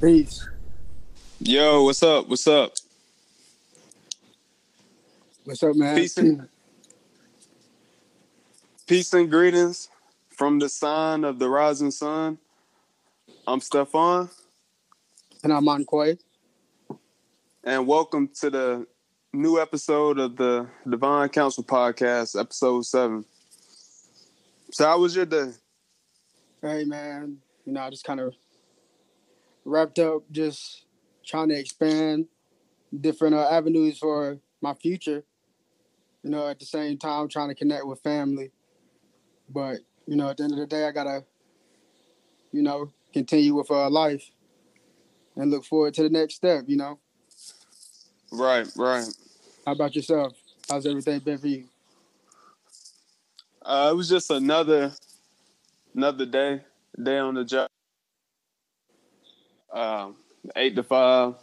Peace. Yo, what's up? What's up? What's up, man? Peace and, peace and greetings from the sign of the rising sun. I'm Stefan. And I'm Monquay. And welcome to the new episode of the Divine Council Podcast, episode seven. So how was your day? Hey man, you know, I just kind of wrapped up just trying to expand different uh, avenues for my future. You know, at the same time trying to connect with family. But, you know, at the end of the day I gotta, you know, continue with uh, life and look forward to the next step, you know. Right, right. How about yourself? How's everything been for you? Uh, it was just another another day, day on the job. Um, eight to five.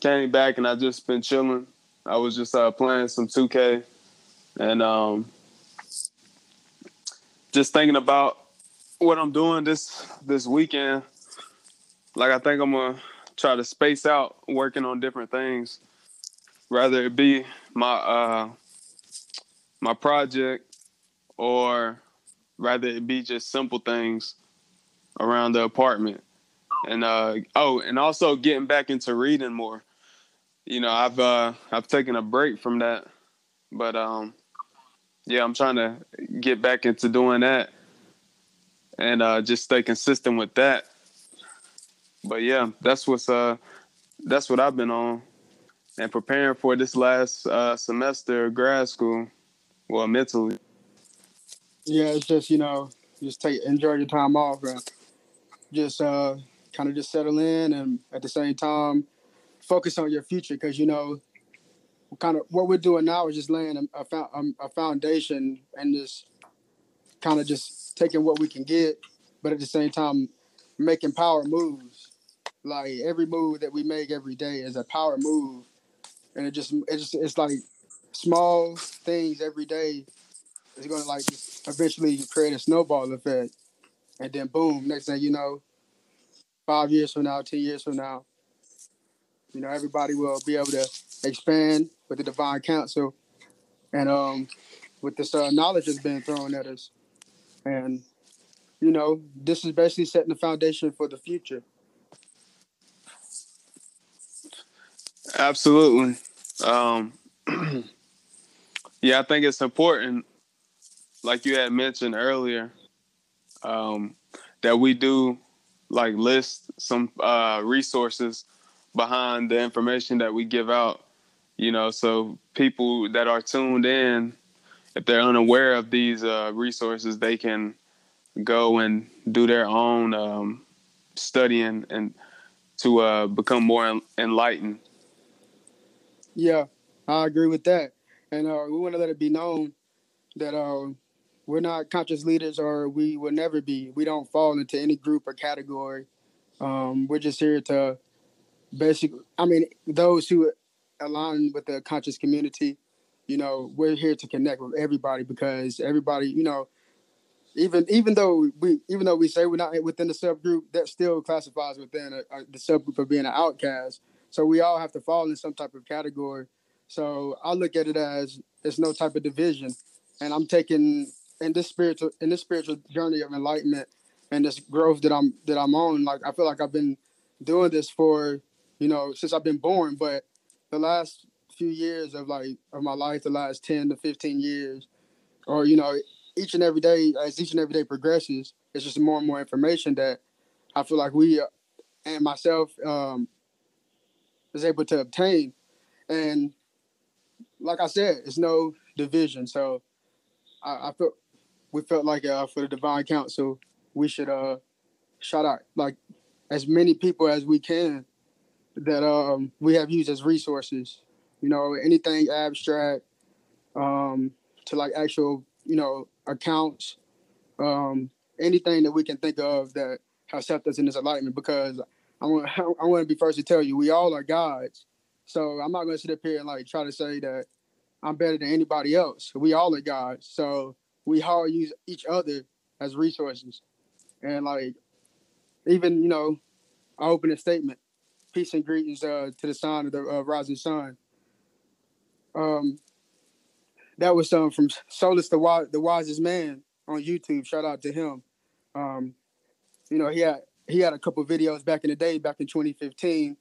Came back and I just been chilling. I was just uh, playing some 2K and um, just thinking about what I'm doing this this weekend. Like I think I'm gonna try to space out working on different things, rather it be my uh, my project or rather it be just simple things around the apartment. And uh, oh, and also getting back into reading more. You know, I've uh, I've taken a break from that, but um, yeah, I'm trying to get back into doing that and uh, just stay consistent with that. But yeah, that's what's uh, that's what I've been on and preparing for this last uh, semester of grad school. Well, mentally. Yeah, it's just you know, just take enjoy your time off and just uh, kind of just settle in, and at the same time, focus on your future because you know, kind of what we're doing now is just laying a, a, um, a foundation and just kind of just taking what we can get, but at the same time, making power moves. Like every move that we make every day is a power move, and it just it just it's like small things every day is going to like eventually create a snowball effect, and then boom, next thing you know, five years from now, ten years from now, you know everybody will be able to expand with the divine council, and um, with this uh, knowledge that's been thrown at us, and you know this is basically setting the foundation for the future. Absolutely. Um, yeah, I think it's important, like you had mentioned earlier, um, that we do like list some uh, resources behind the information that we give out. You know, so people that are tuned in, if they're unaware of these uh, resources, they can go and do their own um, studying and to uh, become more enlightened. Yeah, I agree with that, and uh, we want to let it be known that uh, we're not conscious leaders, or we will never be. We don't fall into any group or category. Um, we're just here to basically. I mean, those who align with the conscious community, you know, we're here to connect with everybody because everybody, you know, even even though we even though we say we're not within the subgroup, that still classifies within a, a, the subgroup of being an outcast. So we all have to fall in some type of category. So I look at it as it's no type of division, and I'm taking in this spiritual in this spiritual journey of enlightenment and this growth that I'm that I'm on. Like I feel like I've been doing this for you know since I've been born, but the last few years of like of my life, the last ten to fifteen years, or you know each and every day as each and every day progresses, it's just more and more information that I feel like we and myself um, is able to obtain. And like I said, it's no division. So I, I felt we felt like uh, for the divine council, we should uh shout out like as many people as we can that um we have used as resources. You know, anything abstract um to like actual, you know, accounts, um, anything that we can think of that has helped us in this enlightenment because I want I want to be first to tell you we all are gods. So I'm not going to sit up here and like try to say that I'm better than anybody else. We all are gods. So we all use each other as resources. And like even, you know, I open a statement. Peace and greetings uh, to the sign of the uh, rising sun. Um, that was um, from Solus the, the wisest man on YouTube. Shout out to him. Um, you know, he had he had a couple videos back in the day, back in 2015,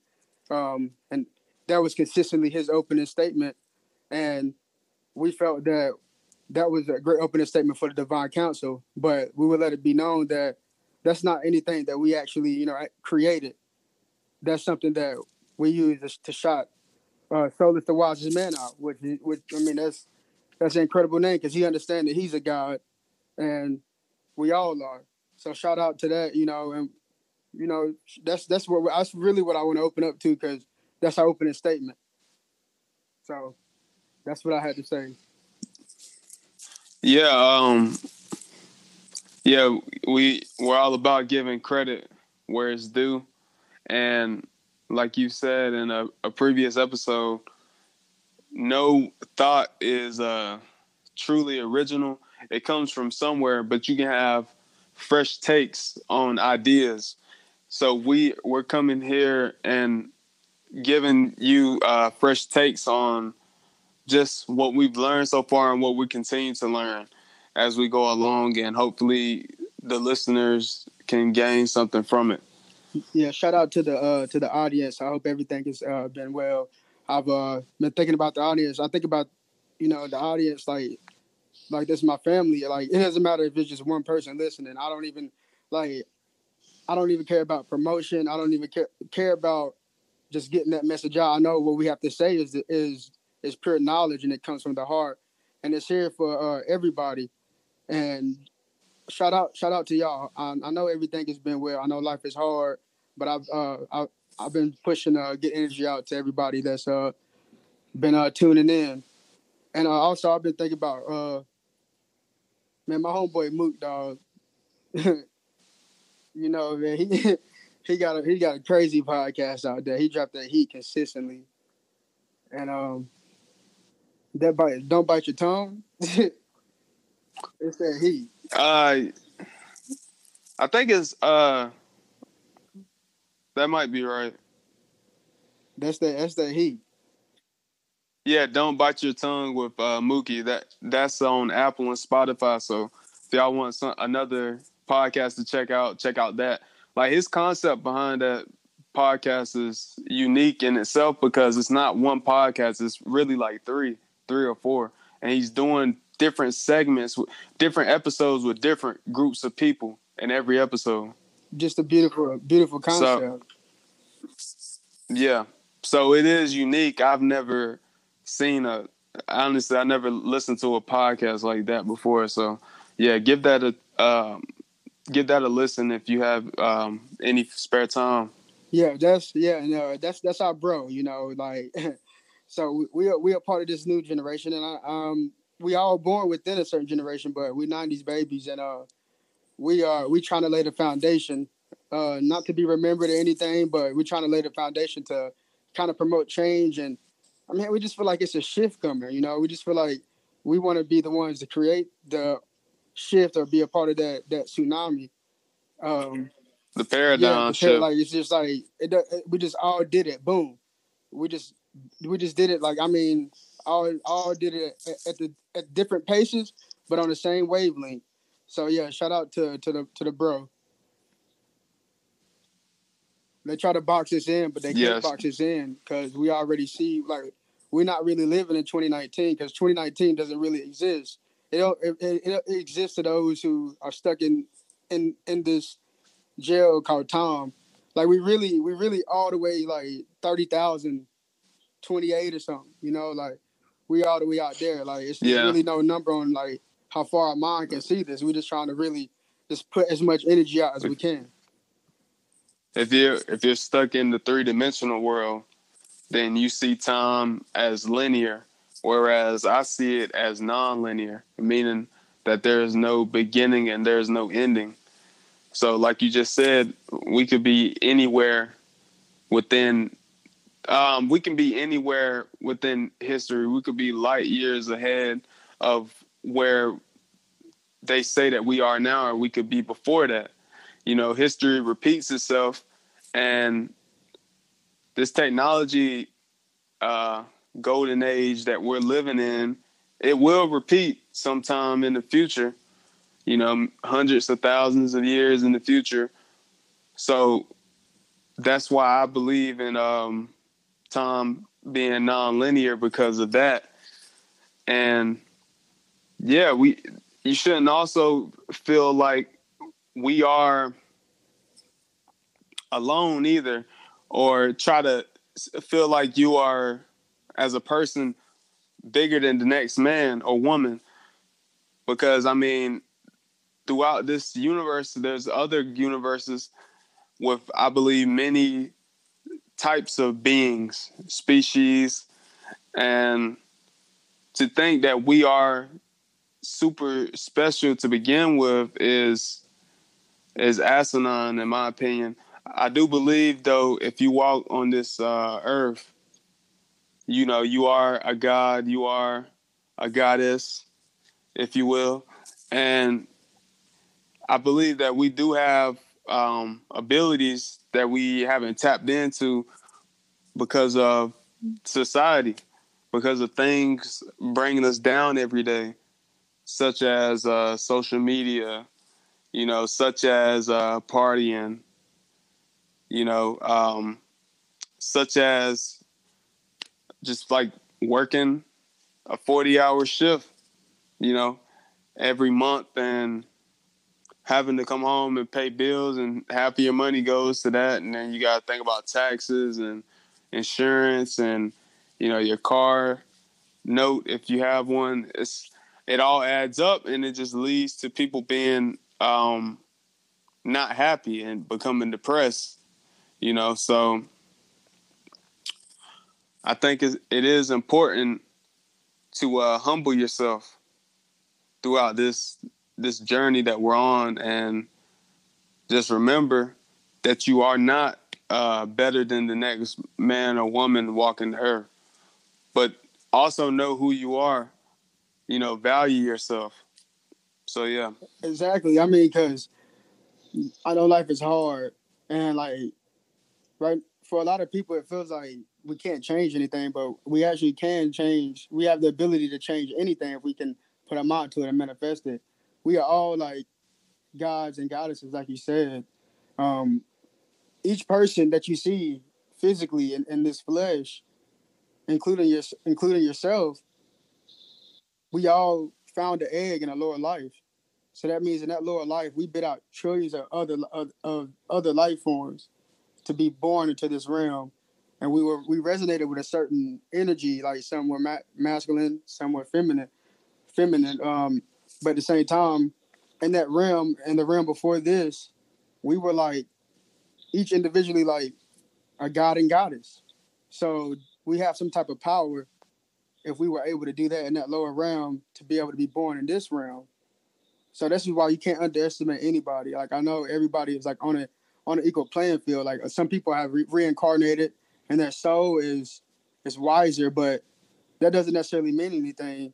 um, and that was consistently his opening statement. And we felt that that was a great opening statement for the Divine Council, but we would let it be known that that's not anything that we actually, you know, created. That's something that we use to shot uh, Solus the wisest man out, which, which I mean, that's that's an incredible name because he understands that he's a god, and we all are. So shout out to that, you know, and you know that's that's what that's really what I want to open up to because that's our opening statement. So that's what I had to say. Yeah, um, yeah, we we're all about giving credit where it's due, and like you said in a, a previous episode, no thought is uh, truly original. It comes from somewhere, but you can have fresh takes on ideas. So we we're coming here and giving you uh, fresh takes on just what we've learned so far and what we continue to learn as we go along, and hopefully the listeners can gain something from it. Yeah, shout out to the uh, to the audience. I hope everything has uh, been well. I've uh, been thinking about the audience. I think about you know the audience like like this is my family. Like it doesn't matter if it's just one person listening. I don't even like I don't even care about promotion. I don't even care care about just getting that message out. I know what we have to say is is is pure knowledge and it comes from the heart, and it's here for uh, everybody. And shout out shout out to y'all. I, I, know everything has been well. I know life is hard, but I've uh, I, I've been pushing uh, get energy out to everybody that's uh been uh tuning in, and uh, also I've been thinking about uh man my homeboy Mook dog. you know man he he got a he got a crazy podcast out there. He dropped that heat consistently, and um that bite don't bite your tongue. it's that heat. Uh, I think it's uh that might be right. That's the that's that heat. Yeah, don't bite your tongue with uh, Mookie. That that's on Apple and Spotify. So if y'all want some, another podcast to check out, check out that. Like his concept behind that podcast is unique in itself because it's not one podcast. It's really like three, three or four, and he's doing different segments, different episodes with different groups of people in every episode just a beautiful, beautiful concept. So, yeah, so it is unique. I've never seen a honestly, I never listened to a podcast like that before. So yeah, give that a um, give that a listen if you have um, any spare time. Yeah, that's yeah, no, that's that's our bro. You know, like so we are we are part of this new generation, and I, um we all born within a certain generation, but we '90s babies, and uh we are we trying to lay the foundation, uh, not to be remembered or anything, but we're trying to lay the foundation to kind of promote change. And I mean, we just feel like it's a shift coming. You know, we just feel like we want to be the ones to create the shift or be a part of that that tsunami. Um, the paradigm yeah, the shift. Like it's just like it, it, we just all did it. Boom. We just we just did it. Like I mean, all all did it at, at the at different paces, but on the same wavelength. So yeah, shout out to to the to the bro. They try to box us in, but they can't yes. box us in because we already see like we're not really living in 2019 because 2019 doesn't really exist. It, it, it, it exists to those who are stuck in in in this jail called Tom. Like we really we really all the way like 30,000 28 or something, you know, like we all the way out there. Like it's yeah. really no number on like how far our mind can see this. We're just trying to really just put as much energy out as we can. If you're if you're stuck in the three dimensional world, then you see time as linear, whereas I see it as non-linear, meaning that there is no beginning and there is no ending. So, like you just said, we could be anywhere within um, we can be anywhere within history. We could be light years ahead of where they say that we are now, or we could be before that. You know, history repeats itself, and this technology uh, golden age that we're living in, it will repeat sometime in the future. You know, hundreds of thousands of years in the future. So that's why I believe in um, time being non-linear because of that. And yeah, we you shouldn't also feel like we are alone either or try to feel like you are as a person bigger than the next man or woman because i mean throughout this universe there's other universes with i believe many types of beings species and to think that we are super special to begin with is is asinine in my opinion. I do believe though if you walk on this uh, earth, you know, you are a god, you are a goddess, if you will. And I believe that we do have um, abilities that we haven't tapped into because of society, because of things bringing us down every day such as uh, social media, you know, such as uh, partying, you know, um, such as just like working a 40 hour shift, you know, every month and having to come home and pay bills and half of your money goes to that. And then you got to think about taxes and insurance and, you know, your car note if you have one. It's, it all adds up and it just leads to people being um, not happy and becoming depressed you know so i think it is important to uh, humble yourself throughout this this journey that we're on and just remember that you are not uh, better than the next man or woman walking the earth but also know who you are you know, value yourself. So yeah. Exactly. I mean, because I know life is hard, and like, right for a lot of people, it feels like we can't change anything, but we actually can change. We have the ability to change anything if we can put our mind to it and manifest it. We are all like gods and goddesses, like you said. Um, each person that you see physically in, in this flesh, including your including yourself, we all found the egg in a lower life. So that means in that lower life, we bit out trillions of other of, of other life forms to be born into this realm, and we were we resonated with a certain energy. Like some were ma- masculine, some were feminine, feminine. Um, but at the same time, in that realm, in the realm before this, we were like each individually like a god and goddess. So we have some type of power if we were able to do that in that lower realm to be able to be born in this realm. So this is why you can't underestimate anybody. Like I know everybody is like on a on an equal playing field. Like some people have re- reincarnated and their soul is is wiser, but that doesn't necessarily mean anything.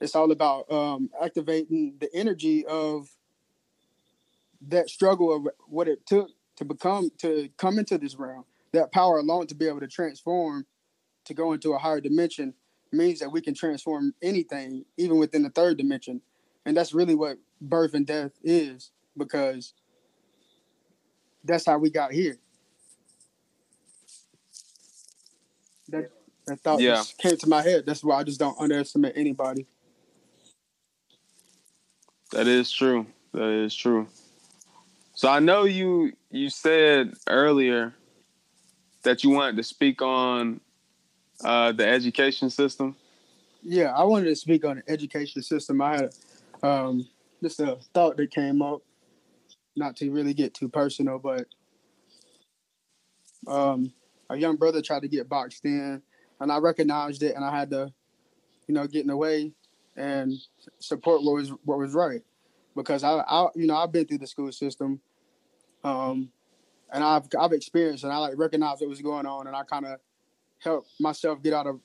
It's all about um, activating the energy of that struggle of what it took to become to come into this realm. That power alone to be able to transform, to go into a higher dimension means that we can transform anything, even within the third dimension. And that's really what birth and death is, because that's how we got here. That that thought yeah. just came to my head. That's why I just don't underestimate anybody. That is true. That is true. So I know you you said earlier that you wanted to speak on uh, the education system? Yeah, I wanted to speak on the education system. I had um, just a thought that came up, not to really get too personal, but um, a young brother tried to get boxed in, and I recognized it, and I had to, you know, get in the way and support what was what was right, because I, I you know, I've been through the school system, um, and I've I've experienced, and I like recognized what was going on, and I kind of help myself get out of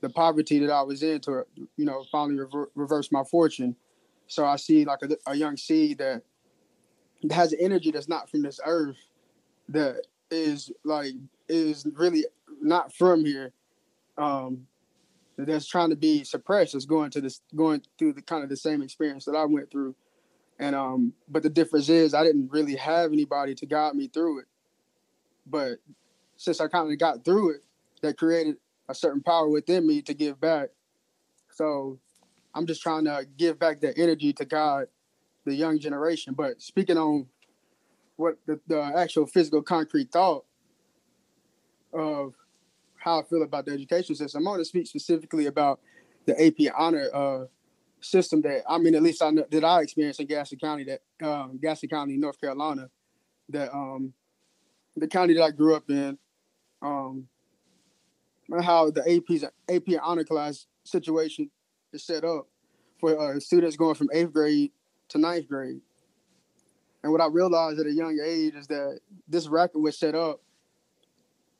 the poverty that I was in to, you know, finally rever- reverse my fortune. So I see like a, a young seed that has energy that's not from this earth, that is like is really not from here, um, that's trying to be suppressed. Is going to this going through the kind of the same experience that I went through, and um, but the difference is I didn't really have anybody to guide me through it, but since I kind of got through it, that created a certain power within me to give back. So I'm just trying to give back that energy to God, the young generation. But speaking on what the, the actual physical concrete thought of how I feel about the education system, I want to speak specifically about the AP honor uh, system that I mean, at least I know, that I experienced in Gaston County, that um, Gaston County, North Carolina, that um, the county that I grew up in. Um, how the AP's AP honor class situation is set up for uh, students going from eighth grade to ninth grade. And what I realized at a young age is that this bracket was set up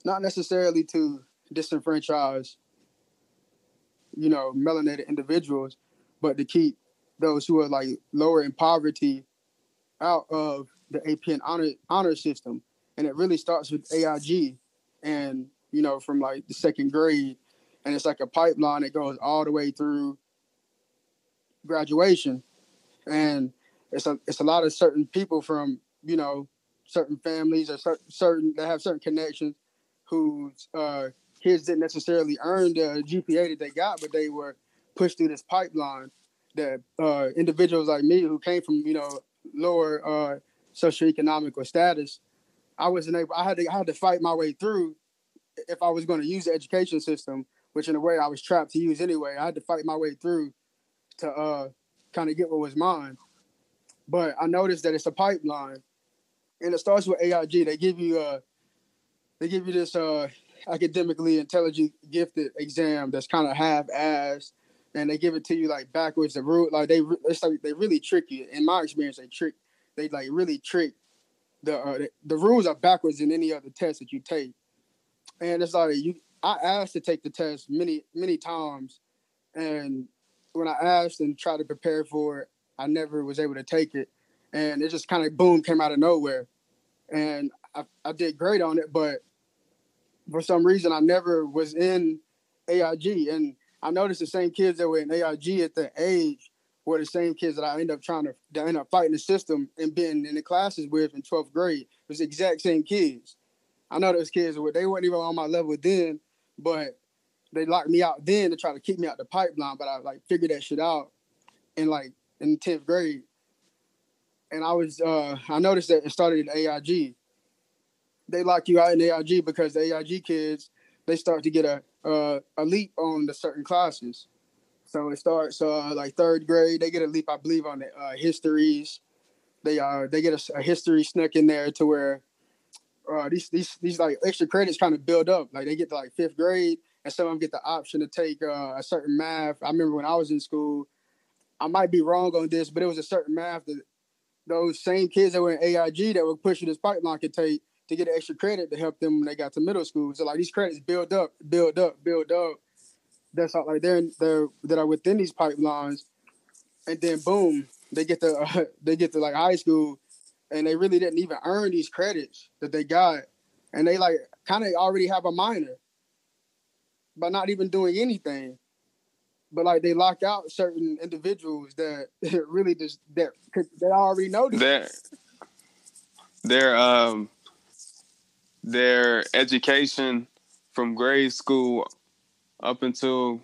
not necessarily to disenfranchise, you know, melanated individuals, but to keep those who are like lower in poverty out of the AP and honor honor system. And it really starts with AIG and you know, from like the second grade, and it's like a pipeline that goes all the way through graduation, and it's a it's a lot of certain people from you know certain families or certain, certain that have certain connections whose uh, kids didn't necessarily earn the GPA that they got, but they were pushed through this pipeline. That uh, individuals like me who came from you know lower uh, socioeconomic status, I wasn't able. I had to I had to fight my way through if I was going to use the education system, which in a way I was trapped to use anyway, I had to fight my way through to uh, kind of get what was mine. But I noticed that it's a pipeline, and it starts with AIG. They give you a, uh, they give you this uh, academically intelligent, gifted exam that's kind of half-assed, and they give it to you like backwards. The root, like they, it's like they really trick you. In my experience, they trick, they like really trick. The, uh, the the rules are backwards in any other test that you take and it's like you I asked to take the test many many times, and when I asked and tried to prepare for it, I never was able to take it, and it just kind of boom came out of nowhere, and I, I did great on it, but for some reason I never was in AIG, and I noticed the same kids that were in AIG at the age were the same kids that I ended up trying to end up fighting the system and being in the classes with in 12th grade. It was the exact same kids. I know those kids were they weren't even on my level then, but they locked me out then to try to keep me out the pipeline. But I like figured that shit out in like in tenth grade, and I was uh I noticed that it started in AIG. They lock you out in AIG because the AIG kids they start to get a a leap on the certain classes. So it starts uh, like third grade. They get a leap, I believe, on the uh, histories. They uh they get a, a history snuck in there to where uh, these these these like extra credits kind of build up. Like they get to like fifth grade, and some of them get the option to take uh, a certain math. I remember when I was in school, I might be wrong on this, but it was a certain math that those same kids that were in AIG that were pushing this pipeline could take to get extra credit to help them when they got to middle school. So like these credits build up, build up, build up. That's all like they're they're that are within these pipelines, and then boom, they get to uh, they get to like high school and they really didn't even earn these credits that they got, and they like kind of already have a minor, but not even doing anything. But like they lock out certain individuals that really just that they already know these. They're um their education from grade school up until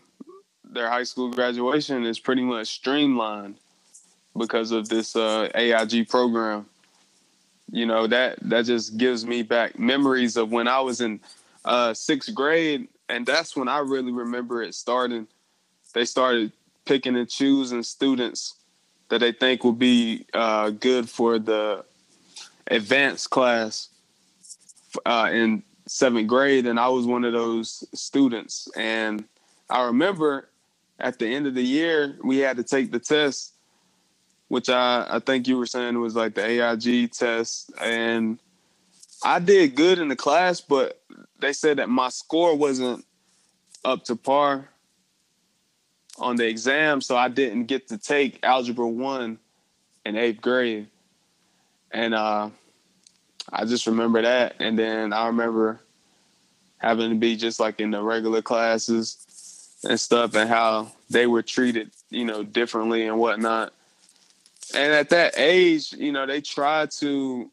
their high school graduation is pretty much streamlined because of this uh, AIG program you know that that just gives me back memories of when I was in uh, sixth grade, and that's when I really remember it starting. They started picking and choosing students that they think will be uh, good for the advanced class uh, in seventh grade, and I was one of those students. And I remember at the end of the year we had to take the test which I, I think you were saying was like the AIG test. And I did good in the class, but they said that my score wasn't up to par on the exam, so I didn't get to take algebra one in eighth grade. And uh, I just remember that. And then I remember having to be just like in the regular classes and stuff and how they were treated, you know, differently and whatnot. And at that age, you know, they try to,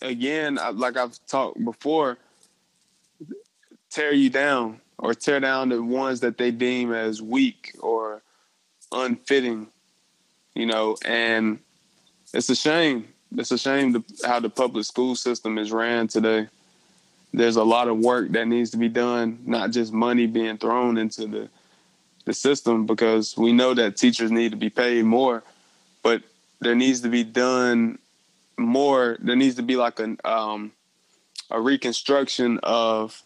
again, like I've talked before, tear you down or tear down the ones that they deem as weak or unfitting, you know, and it's a shame. It's a shame how the public school system is ran today. There's a lot of work that needs to be done, not just money being thrown into the the system because we know that teachers need to be paid more, but there needs to be done more. There needs to be like a um, a reconstruction of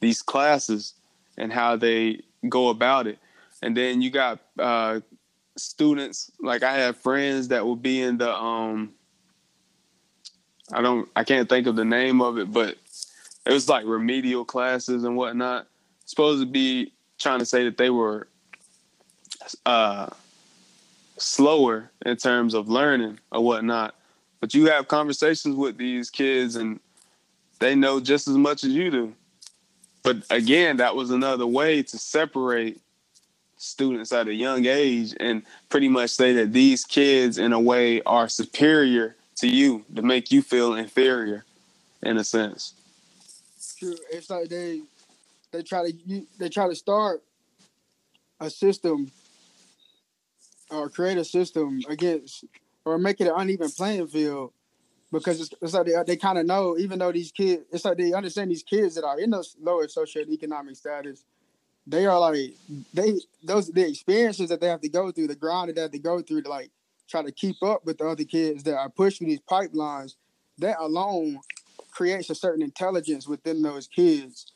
these classes and how they go about it. And then you got uh, students like I have friends that will be in the um I don't I can't think of the name of it, but it was like remedial classes and whatnot. Supposed to be trying to say that they were uh slower in terms of learning or whatnot. But you have conversations with these kids and they know just as much as you do. But again, that was another way to separate students at a young age and pretty much say that these kids in a way are superior to you to make you feel inferior in a sense. True. It's like they they try to they try to start a system or create a system against or make it an uneven playing field because it's, it's like they, they kind of know even though these kids it's like they understand these kids that are in those lower socioeconomic status they are like they those the experiences that they have to go through, the grind that they have to go through to like try to keep up with the other kids that are pushing these pipelines. That alone creates a certain intelligence within those kids.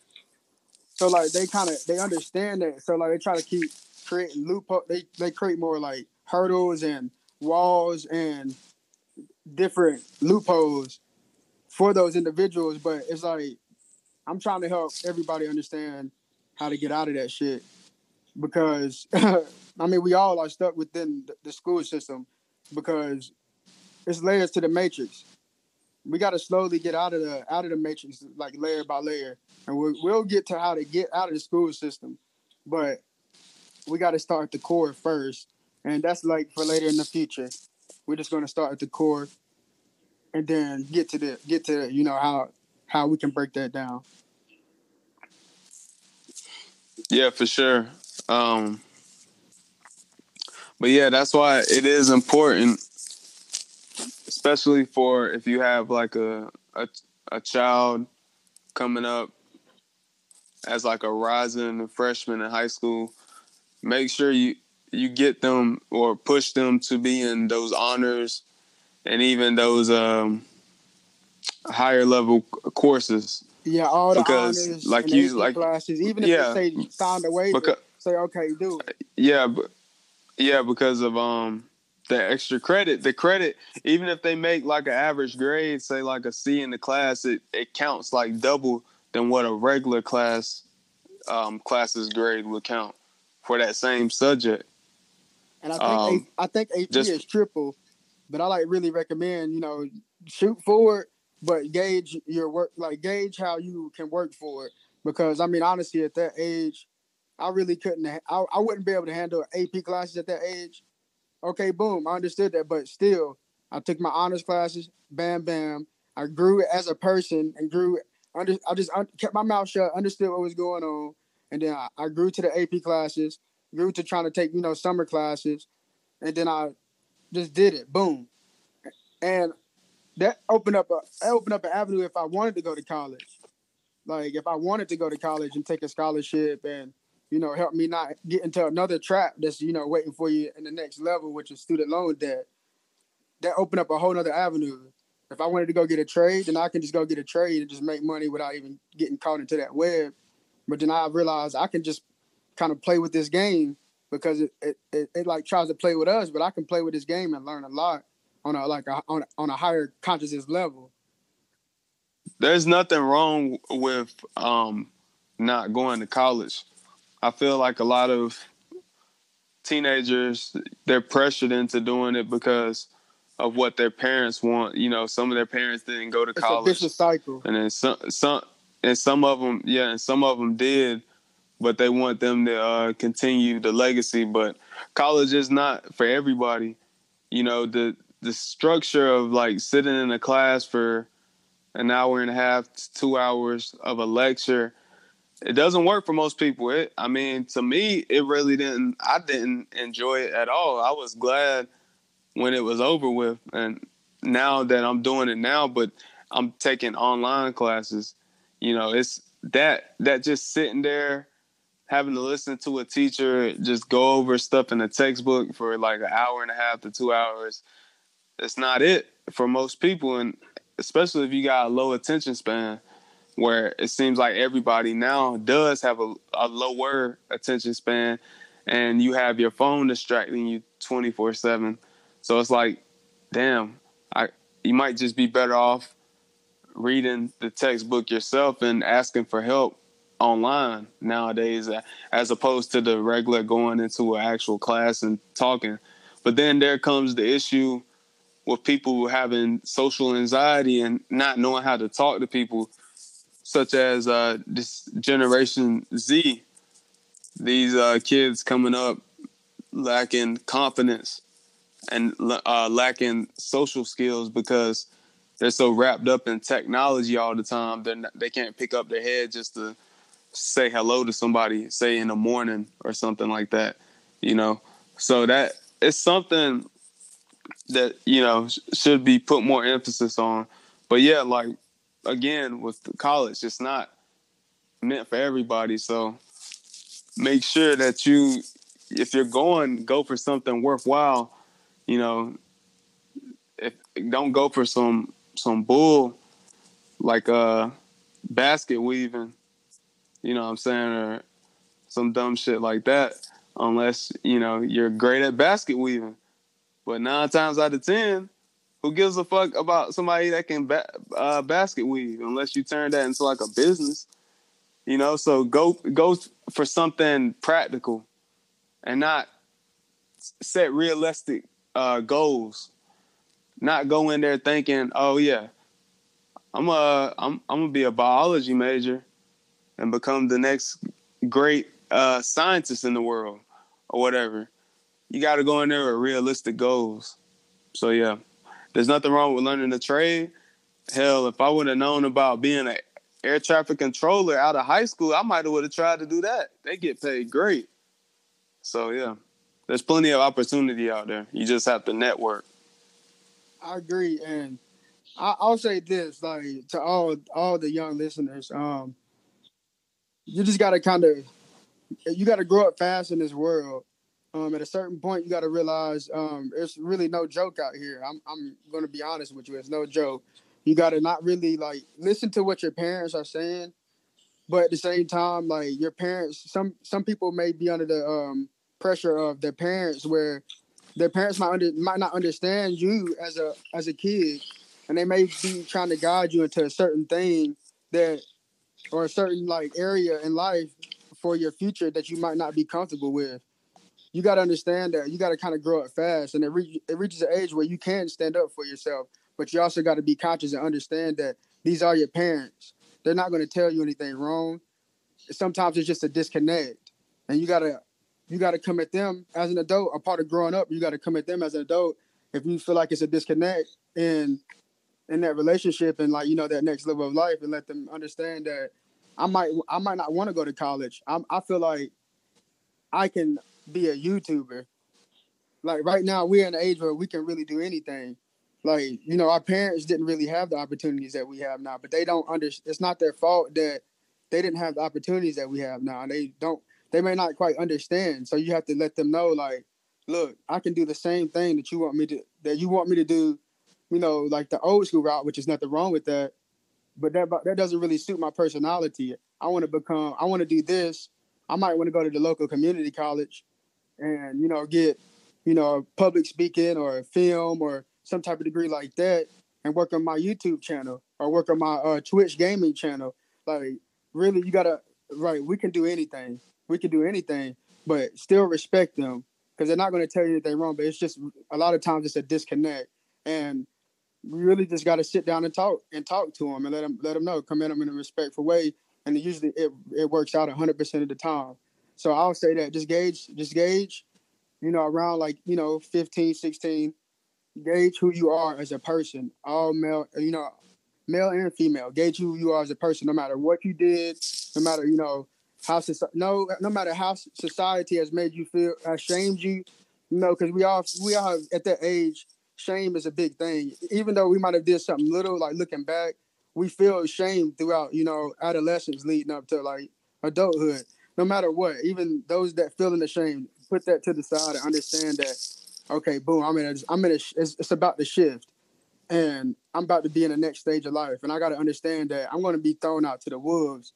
So like they kind of they understand that. So like they try to keep creating loophole. They they create more like hurdles and walls and different loopholes for those individuals. But it's like I'm trying to help everybody understand how to get out of that shit because I mean we all are stuck within the school system because it's layers to the matrix. We got to slowly get out of the out of the matrix, like layer by layer, and we'll, we'll get to how to get out of the school system, but we got to start the core first, and that's like for later in the future. We're just going to start at the core, and then get to the get to you know how how we can break that down. Yeah, for sure. Um, but yeah, that's why it is important, especially for if you have like a a, a child coming up as like a rising freshman in high school. Make sure you you get them or push them to be in those honors and even those um, higher level courses yeah, all the because honors like you like classes, even if yeah, they say the waiver, because, say okay, do it. Yeah, but yeah, because of um the extra credit. The credit, even if they make like an average grade, say like a C in the class, it, it counts like double than what a regular class um classes grade would count for that same subject. And I think um, I think AP just, is triple, but I like really recommend, you know, shoot forward but gauge your work, like gauge how you can work for it. Because I mean, honestly, at that age, I really couldn't. I, I wouldn't be able to handle AP classes at that age. Okay, boom, I understood that, but still, I took my honors classes. Bam, bam. I grew as a person and grew. Under, I just kept my mouth shut, understood what was going on, and then I, I grew to the AP classes. Grew to trying to take you know summer classes, and then I just did it. Boom, and that opened up a opened up an avenue if I wanted to go to college. Like if I wanted to go to college and take a scholarship and you know help me not get into another trap that's you know waiting for you in the next level, which is student loan debt. That opened up a whole other avenue. If I wanted to go get a trade, then I can just go get a trade and just make money without even getting caught into that web. But then I realized I can just kind of play with this game because it, it, it, it like tries to play with us, but I can play with this game and learn a lot on a like a, on, on a higher consciousness level. there's nothing wrong with um, not going to college. I feel like a lot of teenagers they're pressured into doing it because of what their parents want. You know, some of their parents didn't go to it's college. It's a vicious cycle. And then some, some, and some of them, yeah, and some of them did, but they want them to uh, continue the legacy. But college is not for everybody. You know, the the structure of like sitting in a class for an hour and a half, two hours of a lecture it doesn't work for most people. It, I mean, to me, it really didn't. I didn't enjoy it at all. I was glad when it was over with, and now that I'm doing it now, but I'm taking online classes. You know, it's that that just sitting there, having to listen to a teacher just go over stuff in a textbook for like an hour and a half to two hours. It's not it for most people, and especially if you got a low attention span where it seems like everybody now does have a, a lower attention span and you have your phone distracting you 24 7 so it's like damn i you might just be better off reading the textbook yourself and asking for help online nowadays uh, as opposed to the regular going into an actual class and talking. But then there comes the issue with people having social anxiety and not knowing how to talk to people such as uh, this Generation Z, these uh, kids coming up lacking confidence and uh, lacking social skills because they're so wrapped up in technology all the time. They they can't pick up their head just to say hello to somebody, say in the morning or something like that. You know, so that it's something that you know should be put more emphasis on. But yeah, like again with college, it's not meant for everybody. So make sure that you, if you're going, go for something worthwhile. You know, if don't go for some some bull like uh basket weaving. You know what I'm saying, or some dumb shit like that. Unless you know you're great at basket weaving, but nine times out of ten, who gives a fuck about somebody that can ba- uh, basket weave unless you turn that into like a business you know? So go go for something practical and not set realistic uh, goals. Not go in there thinking oh yeah i'm a i'm, I'm gonna be a biology major and become the next great uh, scientist in the world or whatever. You got to go in there with realistic goals. So yeah there's nothing wrong with learning a trade. Hell, if I would have known about being an air traffic controller out of high school, I might have would have tried to do that. They get paid great. So yeah, there's plenty of opportunity out there. You just have to network. I agree, and I, will say this, like to all all the young listeners, um, you just gotta kind of you gotta grow up fast in this world um, at a certain point, you got to realize um, it's really no joke out here. I'm I'm going to be honest with you. It's no joke. You got to not really like listen to what your parents are saying, but at the same time, like your parents, some some people may be under the um, pressure of their parents, where their parents might under, might not understand you as a as a kid, and they may be trying to guide you into a certain thing that or a certain like area in life for your future that you might not be comfortable with you got to understand that you got to kind of grow up fast, and it, re- it reaches an age where you can stand up for yourself, but you also got to be conscious and understand that these are your parents. They're not going to tell you anything wrong. Sometimes it's just a disconnect, and you gotta you gotta come at them as an adult. A part of growing up, you got to come at them as an adult. If you feel like it's a disconnect in in that relationship and like you know that next level of life, and let them understand that I might I might not want to go to college. I'm, I feel like I can be a YouTuber. Like right now, we're in an age where we can really do anything. Like you know, our parents didn't really have the opportunities that we have now, but they don't under. It's not their fault that they didn't have the opportunities that we have now. They don't. They may not quite understand. So you have to let them know, like, look, I can do the same thing that you want me to. That you want me to do. You know, like the old school route, which is nothing wrong with that. But that that doesn't really suit my personality. I want to become. I want to do this. I might want to go to the local community college and you know get you know public speaking or film or some type of degree like that and work on my YouTube channel or work on my uh, Twitch gaming channel. Like, really, you gotta right. We can do anything. We can do anything, but still respect them because they're not going to tell you anything wrong. But it's just a lot of times it's a disconnect, and we really just got to sit down and talk and talk to them and let them let them know, come at them in a respectful way, and usually it it works out hundred percent of the time. So I'll say that just gauge, just gauge, you know, around like you know 15, 16, gauge who you are as a person, all male, you know, male and female. Gauge who you are as a person, no matter what you did, no matter you know how no no matter how society has made you feel, ashamed you, you know, because we all we all at that age, shame is a big thing. Even though we might have did something little, like looking back, we feel shame throughout, you know, adolescence leading up to like adulthood. No matter what, even those that feel in the shame, put that to the side and understand that okay, boom, I'm in a, I'm in a, it's, it's about to shift and I'm about to be in the next stage of life. And I got to understand that I'm going to be thrown out to the wolves,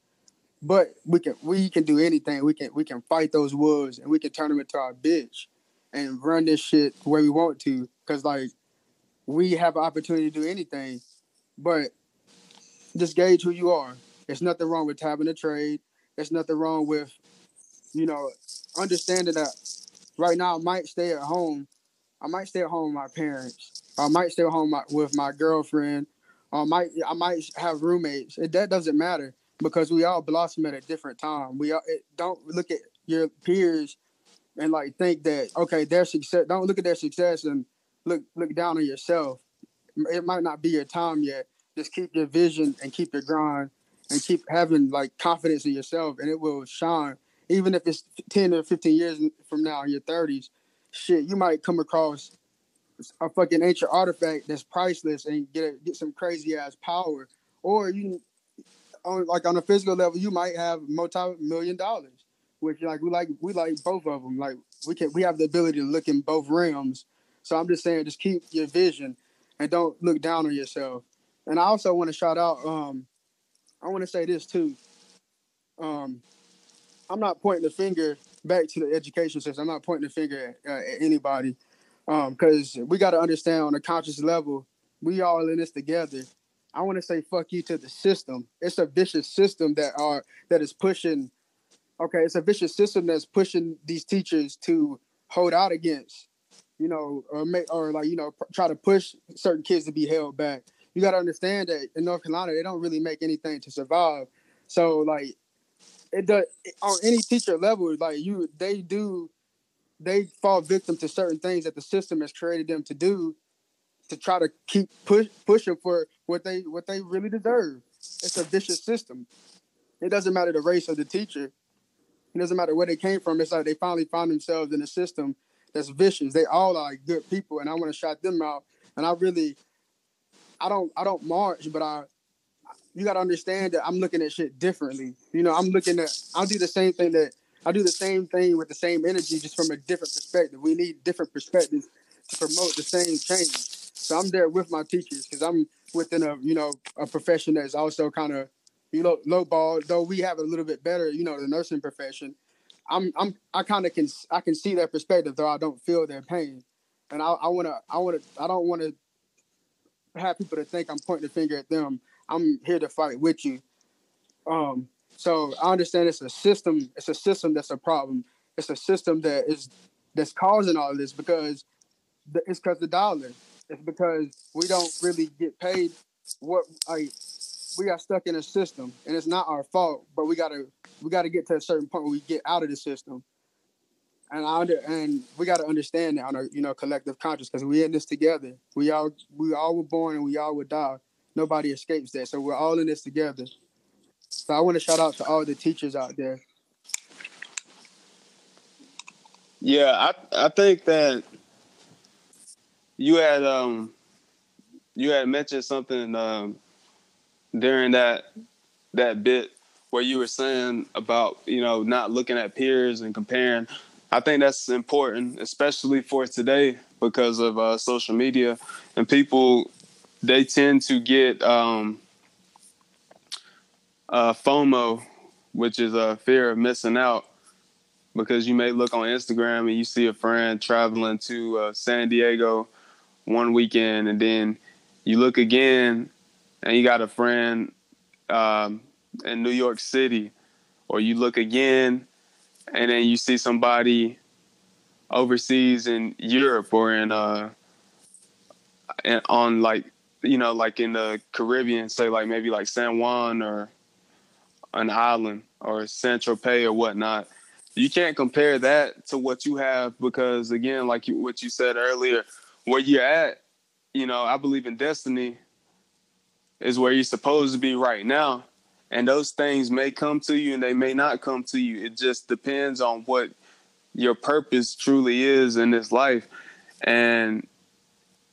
but we can, we can do anything. We can, we can fight those wolves and we can turn them into our bitch and run this shit the way we want to. Cause like we have an opportunity to do anything, but just gauge who you are. There's nothing wrong with having a trade. There's nothing wrong with, you know, understanding that right now I might stay at home I might stay at home with my parents. I might stay at home with my girlfriend. I might I might have roommates. It, that doesn't matter because we all blossom at a different time. We all, don't look at your peers and like think that okay, their success. Don't look at their success and look look down on yourself. It might not be your time yet. Just keep your vision and keep your grind and keep having like confidence in yourself, and it will shine. Even if it's ten or fifteen years from now in your thirties, shit, you might come across a fucking ancient artifact that's priceless and get a, get some crazy ass power, or you on like on a physical level, you might have multi million dollars, which like we like we like both of them. Like we can we have the ability to look in both realms. So I'm just saying, just keep your vision and don't look down on yourself. And I also want to shout out. Um, I want to say this too. Um, I'm not pointing the finger back to the education system. I'm not pointing the finger at, uh, at anybody because um, we got to understand on a conscious level, we all in this together. I want to say fuck you to the system. It's a vicious system that are that is pushing. Okay, it's a vicious system that's pushing these teachers to hold out against, you know, or make or like you know try to push certain kids to be held back. You got to understand that in North Carolina they don't really make anything to survive. So like it does on any teacher level. Like you, they do, they fall victim to certain things that the system has created them to do, to try to keep push pushing for what they what they really deserve. It's a vicious system. It doesn't matter the race of the teacher. It doesn't matter where they came from. It's like they finally found themselves in a system that's vicious. They all are good people, and I want to shout them out. And I really, I don't, I don't march, but I, you got to understand that I'm looking at shit differently. You know, I'm looking at, I'll do the same thing that, I do the same thing with the same energy, just from a different perspective. We need different perspectives to promote the same change. So I'm there with my teachers because I'm within a, you know, a profession that's also kind of, you know, low ball, though we have a little bit better, you know, the nursing profession. I'm, I'm, I kind of can, I can see their perspective, though I don't feel their pain. And I, I want to, I want to, I don't want to have people to think I'm pointing the finger at them. I'm here to fight with you. Um, so I understand it's a system. It's a system that's a problem. It's a system that is that's causing all this because the, it's because the dollar. It's because we don't really get paid what I we got stuck in a system and it's not our fault, but we gotta we gotta get to a certain point where we get out of the system. And I under, and we gotta understand that on a you know collective conscious because we in this together. We all we all were born and we all would die nobody escapes that. So we're all in this together. So I want to shout out to all the teachers out there. Yeah, I I think that you had um you had mentioned something um during that that bit where you were saying about you know not looking at peers and comparing. I think that's important, especially for today because of uh, social media and people they tend to get um, uh, FOMO, which is a fear of missing out, because you may look on Instagram and you see a friend traveling to uh, San Diego one weekend, and then you look again and you got a friend um, in New York City, or you look again and then you see somebody overseas in Europe or in uh on like you know like in the Caribbean, say like maybe like San Juan or an island or Saint Tropez or whatnot. You can't compare that to what you have because again, like you, what you said earlier, where you're at, you know, I believe in destiny is where you're supposed to be right now. And those things may come to you and they may not come to you. It just depends on what your purpose truly is in this life. And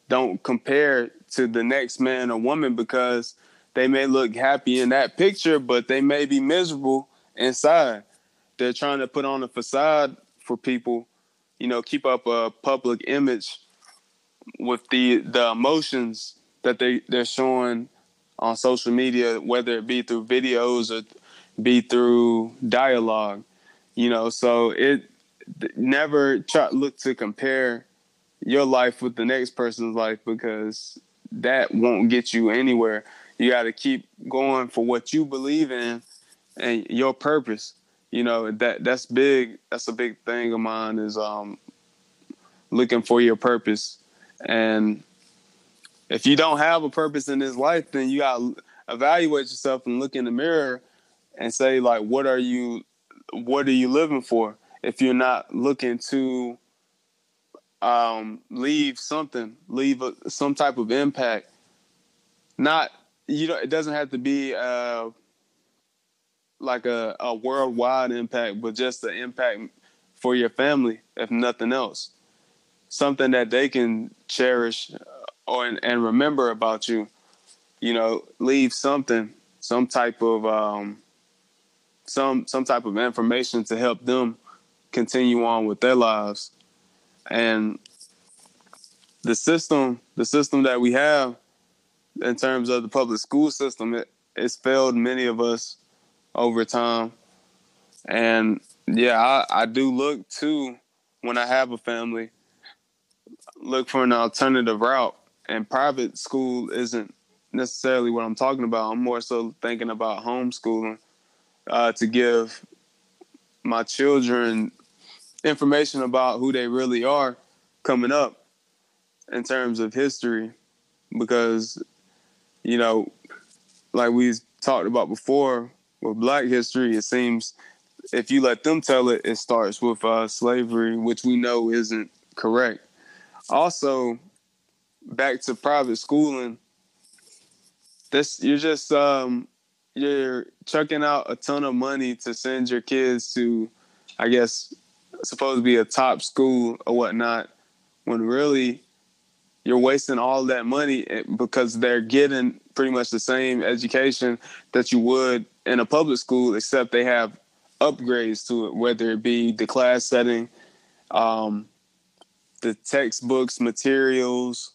don't compare to the next man or woman because they may look happy in that picture, but they may be miserable inside. They're trying to put on a facade for people, you know, keep up a public image with the the emotions that they they're showing on social media, whether it be through videos or be through dialogue. You know, so it never try look to compare your life with the next person's life because that won't get you anywhere. You got to keep going for what you believe in and your purpose. You know that that's big. That's a big thing of mine is um, looking for your purpose. And if you don't have a purpose in this life, then you got to evaluate yourself and look in the mirror and say like, what are you, what are you living for? If you're not looking to um, leave something, leave a, some type of impact. Not you know, it doesn't have to be uh, like a, a worldwide impact, but just the impact for your family, if nothing else. Something that they can cherish or and remember about you. You know, leave something, some type of um, some some type of information to help them continue on with their lives and the system the system that we have in terms of the public school system it, it's failed many of us over time and yeah I, I do look to when i have a family look for an alternative route and private school isn't necessarily what i'm talking about. I'm more so thinking about homeschooling uh, to give my children information about who they really are coming up in terms of history because you know like we talked about before with black history it seems if you let them tell it it starts with uh, slavery which we know isn't correct. Also back to private schooling this you're just um you're chucking out a ton of money to send your kids to i guess supposed to be a top school or whatnot, when really you're wasting all that money eh, because they're getting pretty much the same education that you would in a public school, except they have upgrades to it, whether it be the class setting, um, the textbooks, materials,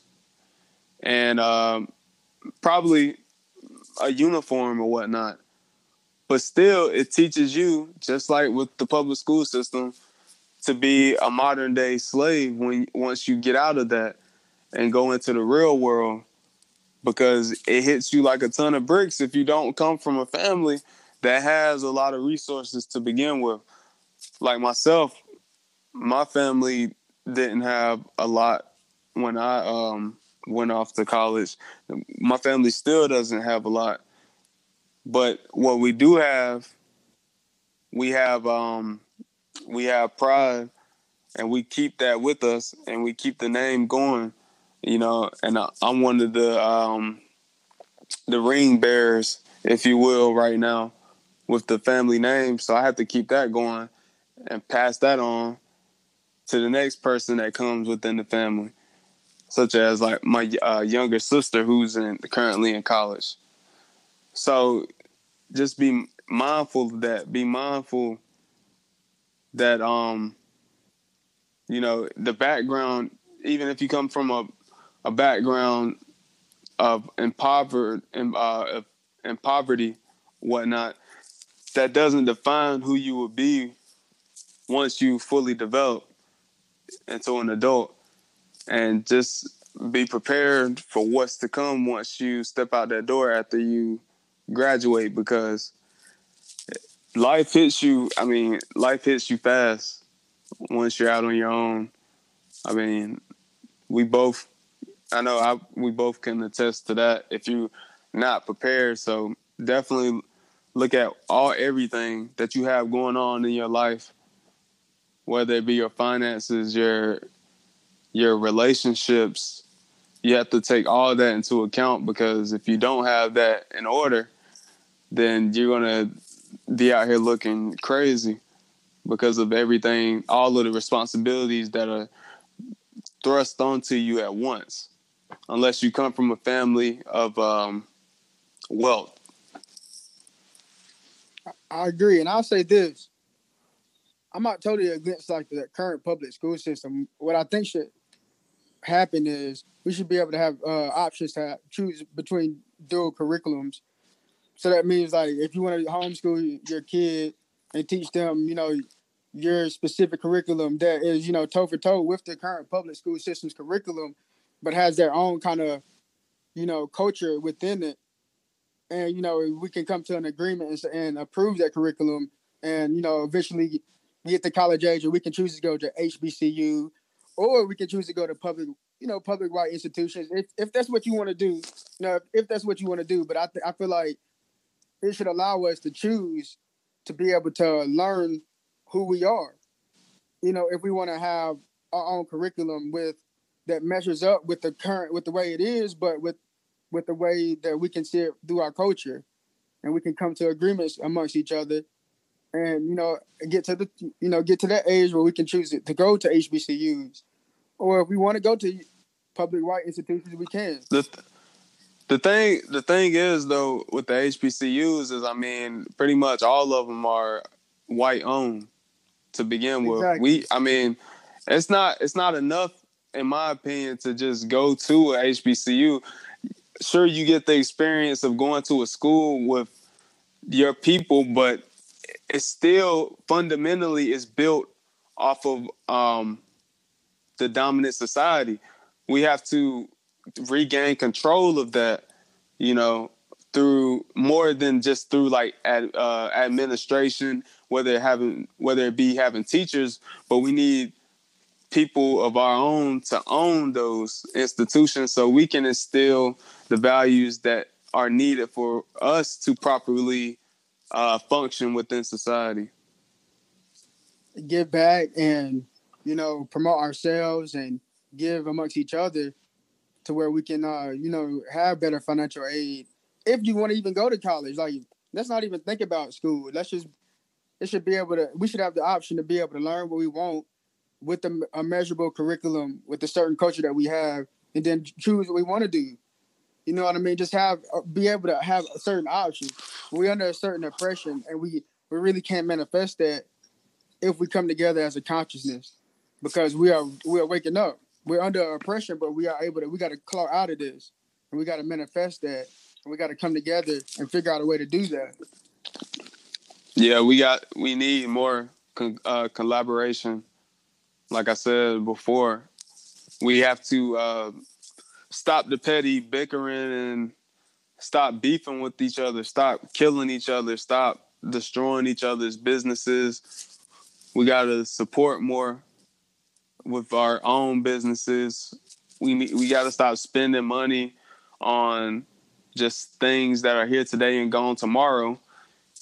and um, probably a uniform or whatnot. But still, it teaches you, just like with the public school system, to be a modern day slave when once you get out of that and go into the real world because it hits you like a ton of bricks if you don't come from a family that has a lot of resources to begin with like myself my family didn't have a lot when i um, went off to college. My family still doesn't have a lot. But what we do have we have um, we have pride and we keep that with us and we keep the name going you know. And i'm one of the um the ring bearers if you will right now with the family name. So i have to keep that going and pass that on to the next person that comes within the family such as like my uh, younger sister who's in currently in college. So just be mindful of that. Be mindful that um you know the background even if you come from a a background of impoverished and uh, in poverty whatnot that doesn't define who you will be once you fully develop into an adult and just be prepared for what's to come once you step out that door after you graduate because life hits you i mean life hits you fast once you're out on your own. I mean we both i know I, we both can attest to that if you're not prepared. So definitely look at all everything that you have going on in your life whether it be your finances your your relationships you have to take all that into account because if you don't have that in order then you're gonna be out here looking crazy because of everything all of the responsibilities that are thrust onto you at once. Unless you come from a family of um, wealth. I agree, and I'll say this: I'm not totally against like the current public school system. What I think should happen is we should be able to have uh, options to choose between dual curriculums. So that means like if you want to homeschool your kid and teach them, you know, your specific curriculum that is, you know, toe for toe with the current public school system's curriculum, but has their own kind of, you know, culture within it and you know we can come to an agreement and, and approve that curriculum and you know eventually get to college age or we can choose to go to hbcu or we can choose to go to public you know public white institutions if, if that's what you want to do. You know if, if that's what you want to do but I, th- I feel like it should allow us to choose to be able to learn who we are. You know if we want to have our own curriculum with that measures up with the current with the way it is but with with the way that we can see it through our culture and we can come to agreements amongst each other and you know get to the you know get to that age where we can choose to go to HBCUs or if we want to go to public white institutions we can. The, the thing the thing is though with the HBCUs is I mean pretty much all of them are white owned to begin with. Exactly. we I mean it's not it's not enough in my opinion to just go to a HBCU sure you get the experience of going to a school with your people, but it still fundamentally is built off of um, the dominant society. We have to regain control of that, you know, through more than just through like ad, uh, administration, whether having whether it be having teachers, but we need people of our own to own those institutions so we can instill the values that are needed for us to properly uh, function within society. Give back and you know promote ourselves and give amongst each other to where we can uh, you know have better financial aid. If you want to even go to college, like let's not even think about school. Let's just it should be able to. We should have the option to be able to learn what we want with a, a measurable curriculum, with a certain culture that we have, and then choose what we want to do. You know what I mean? Just have uh, be able to have a certain option. We're under a certain oppression, and we we really can't manifest that if we come together as a consciousness, because we are we are waking up. We're under oppression, but we are able to. We got to claw out of this, and we got to manifest that. And we got to come together and figure out a way to do that. Yeah, we got we need more uh, collaboration. Like I said before, we have to uh, stop the petty bickering and stop beefing with each other, stop killing each other, stop destroying each other's businesses. We got to support more with our own businesses. We we got to stop spending money on just things that are here today and gone tomorrow.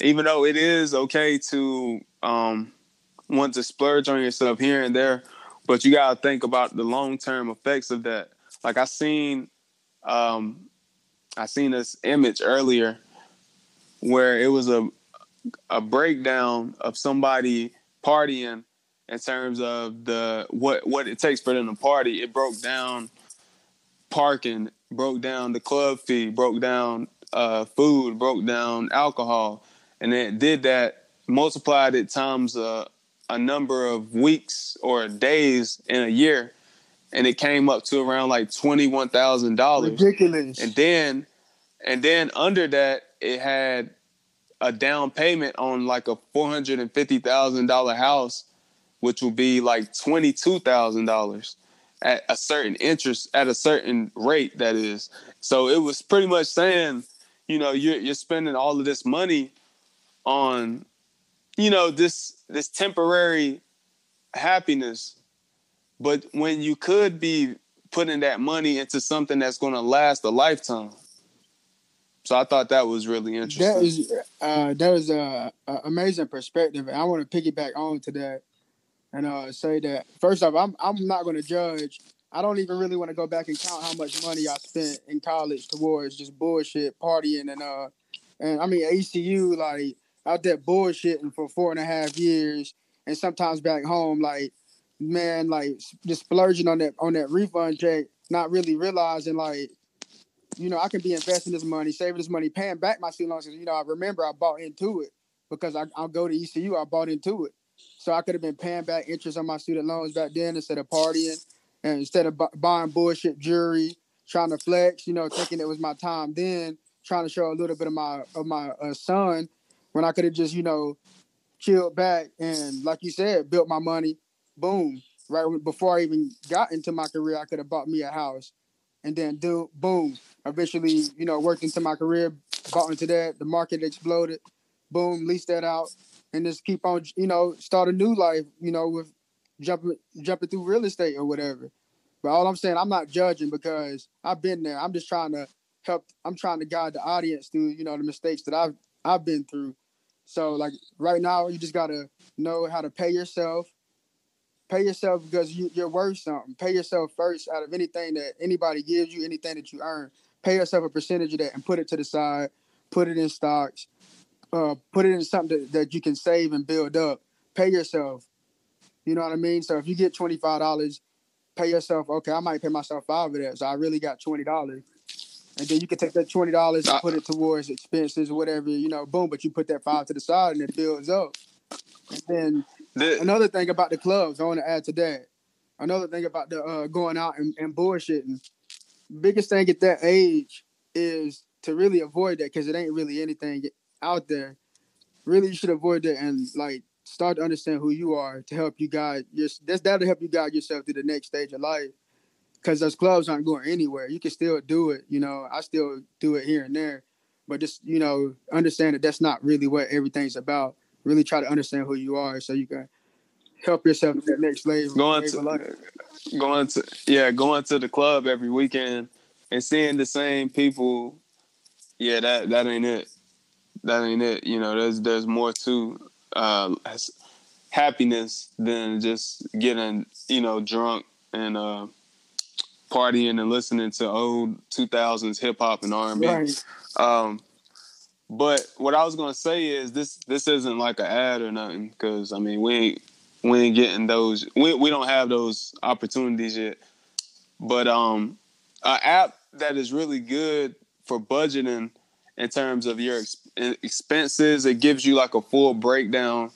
Even though it is okay to um, want to splurge on yourself here and there, but you got to think about the long term effects of that. Like I seen, um, I seen this image earlier where it was a a breakdown of somebody partying in terms of the what what it takes for them to party. It broke down parking, broke down the club fee, broke down uh, food, broke down alcohol, and it did that multiplied it times a, a number of weeks or days in a year and it came up to around like twenty one thousand dollars. Ridiculous. And then, and then under that, it had a down payment on like a four hundred and fifty thousand dollar house, which will be like twenty two thousand dollars. at a certain interest at a certain rate. That is, so it was pretty much saying, you know, you're you're spending all of this money on, you know, this this temporary happiness, but when you could be putting that money into something that's going to last a lifetime. So I thought that was really interesting. That is uh, that is a, a, amazing perspective. I want to piggyback on to that and uh, say that first off, I'm I'm not going to judge. I don't even really want to go back and count how much money I spent in college towards just bullshit partying and uh and I mean ECU like out there bullshitting for four and a half years and sometimes back home like man like just splurging on that on that refund check, not really realizing like you know, I can be investing this money, saving this money, paying back my student loans. You know, I remember I bought into it because I, I'll go to ECU, I bought into it. So I could have been paying back interest on my student loans back then instead of partying and instead of bu- buying bullshit jewelry, trying to flex, you know, thinking it was my time then, trying to show a little bit of my of my uh, son when I could have just, you know, chilled back and like you said, built my money, boom, right before I even got into my career, I could have bought me a house and then do boom. Eventually, you know, worked into my career, bought into that. The market exploded. Boom, leased that out, and just keep on, you know, start a new life, you know, with jumping jumping through real estate or whatever. But all I'm saying, I'm not judging because I've been there. I'm just trying to help. I'm trying to guide the audience through, you know, the mistakes that I've I've been through. So like right now, you just gotta know how to pay yourself, pay yourself because you, you're worth something. Pay yourself first out of anything that anybody gives you, anything that you earn. Pay yourself a percentage of that and put it to the side. Put it in stocks. Uh, put it in something that, that you can save and build up. Pay yourself. You know what I mean? So if you get twenty five dollars, pay yourself. Okay, I might pay myself five of that, so I really got twenty dollars. And then you can take that twenty dollars and put it towards expenses or whatever, you know, boom. But you put that five to the side and it builds up. And then the, Another thing about the clubs, I want to add to that. Another thing about the uh, going out and, and bullshitting. Biggest thing at that age is to really avoid that because it ain't really anything out there. Really, you should avoid that and like start to understand who you are to help you guide your. That's that'll help you guide yourself to the next stage of life. Because those clubs aren't going anywhere. You can still do it. You know, I still do it here and there, but just you know, understand that that's not really what everything's about really try to understand who you are so you can help yourself to that next level. Going to, going to, yeah, going to the club every weekend and seeing the same people. Yeah, that that ain't it. That ain't it. You know, there's there's more to uh, happiness than just getting you know drunk and uh, partying and listening to old 2000s hip hop and R&B. Right. Um, but what I was gonna say is this: this isn't like an ad or nothing, because I mean we ain't we ain't getting those. We we don't have those opportunities yet. But um, an app that is really good for budgeting in terms of your expenses. It gives you like a full breakdown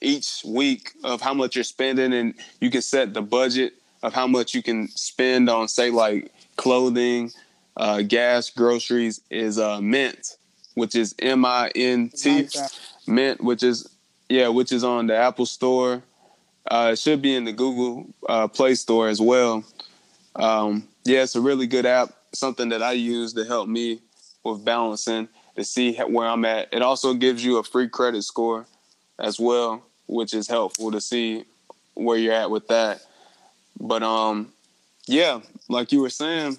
each week of how much you're spending, and you can set the budget of how much you can spend on, say, like clothing, uh, gas, groceries. Is uh, Mint which is M I N T, Mint, which is yeah, which is on the Apple Store. Uh, it should be in the Google uh, Play Store as well. Um, yeah, it's a really good app. Something that I use to help me with balancing to see where I'm at. It also gives you a free credit score as well, which is helpful to see where you're at with that. But um, yeah, like you were saying,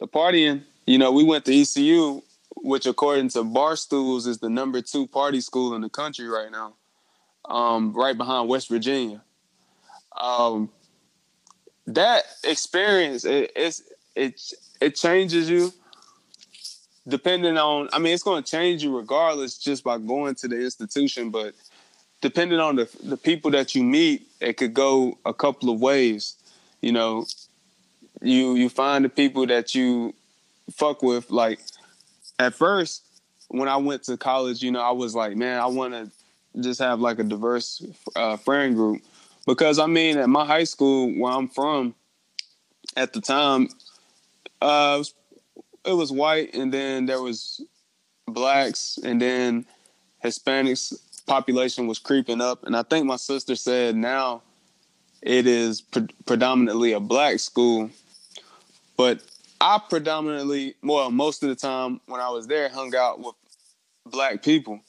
the partying. You know, we went to ECU which according to Barstools is the number two party school in the country right now, um, right behind West Virginia. Um, that experience it, it's it it changes you depending on i mean it's going to change you regardless just by going to the institution but depending on the the people that you meet it could go a couple of ways. You know you you find the people that you fuck with like at first when I went to college, you know, I was like, man, I want to just have like a diverse uh, friend group. Because I mean, at my high school where I'm from, at the time, uh, it was, it was white, and then there was blacks, and then Hispanics population was creeping up, and I think my sister said now it is pre- predominantly a black school, but I predominantly, well, most of the time when I was there, hung out with black people,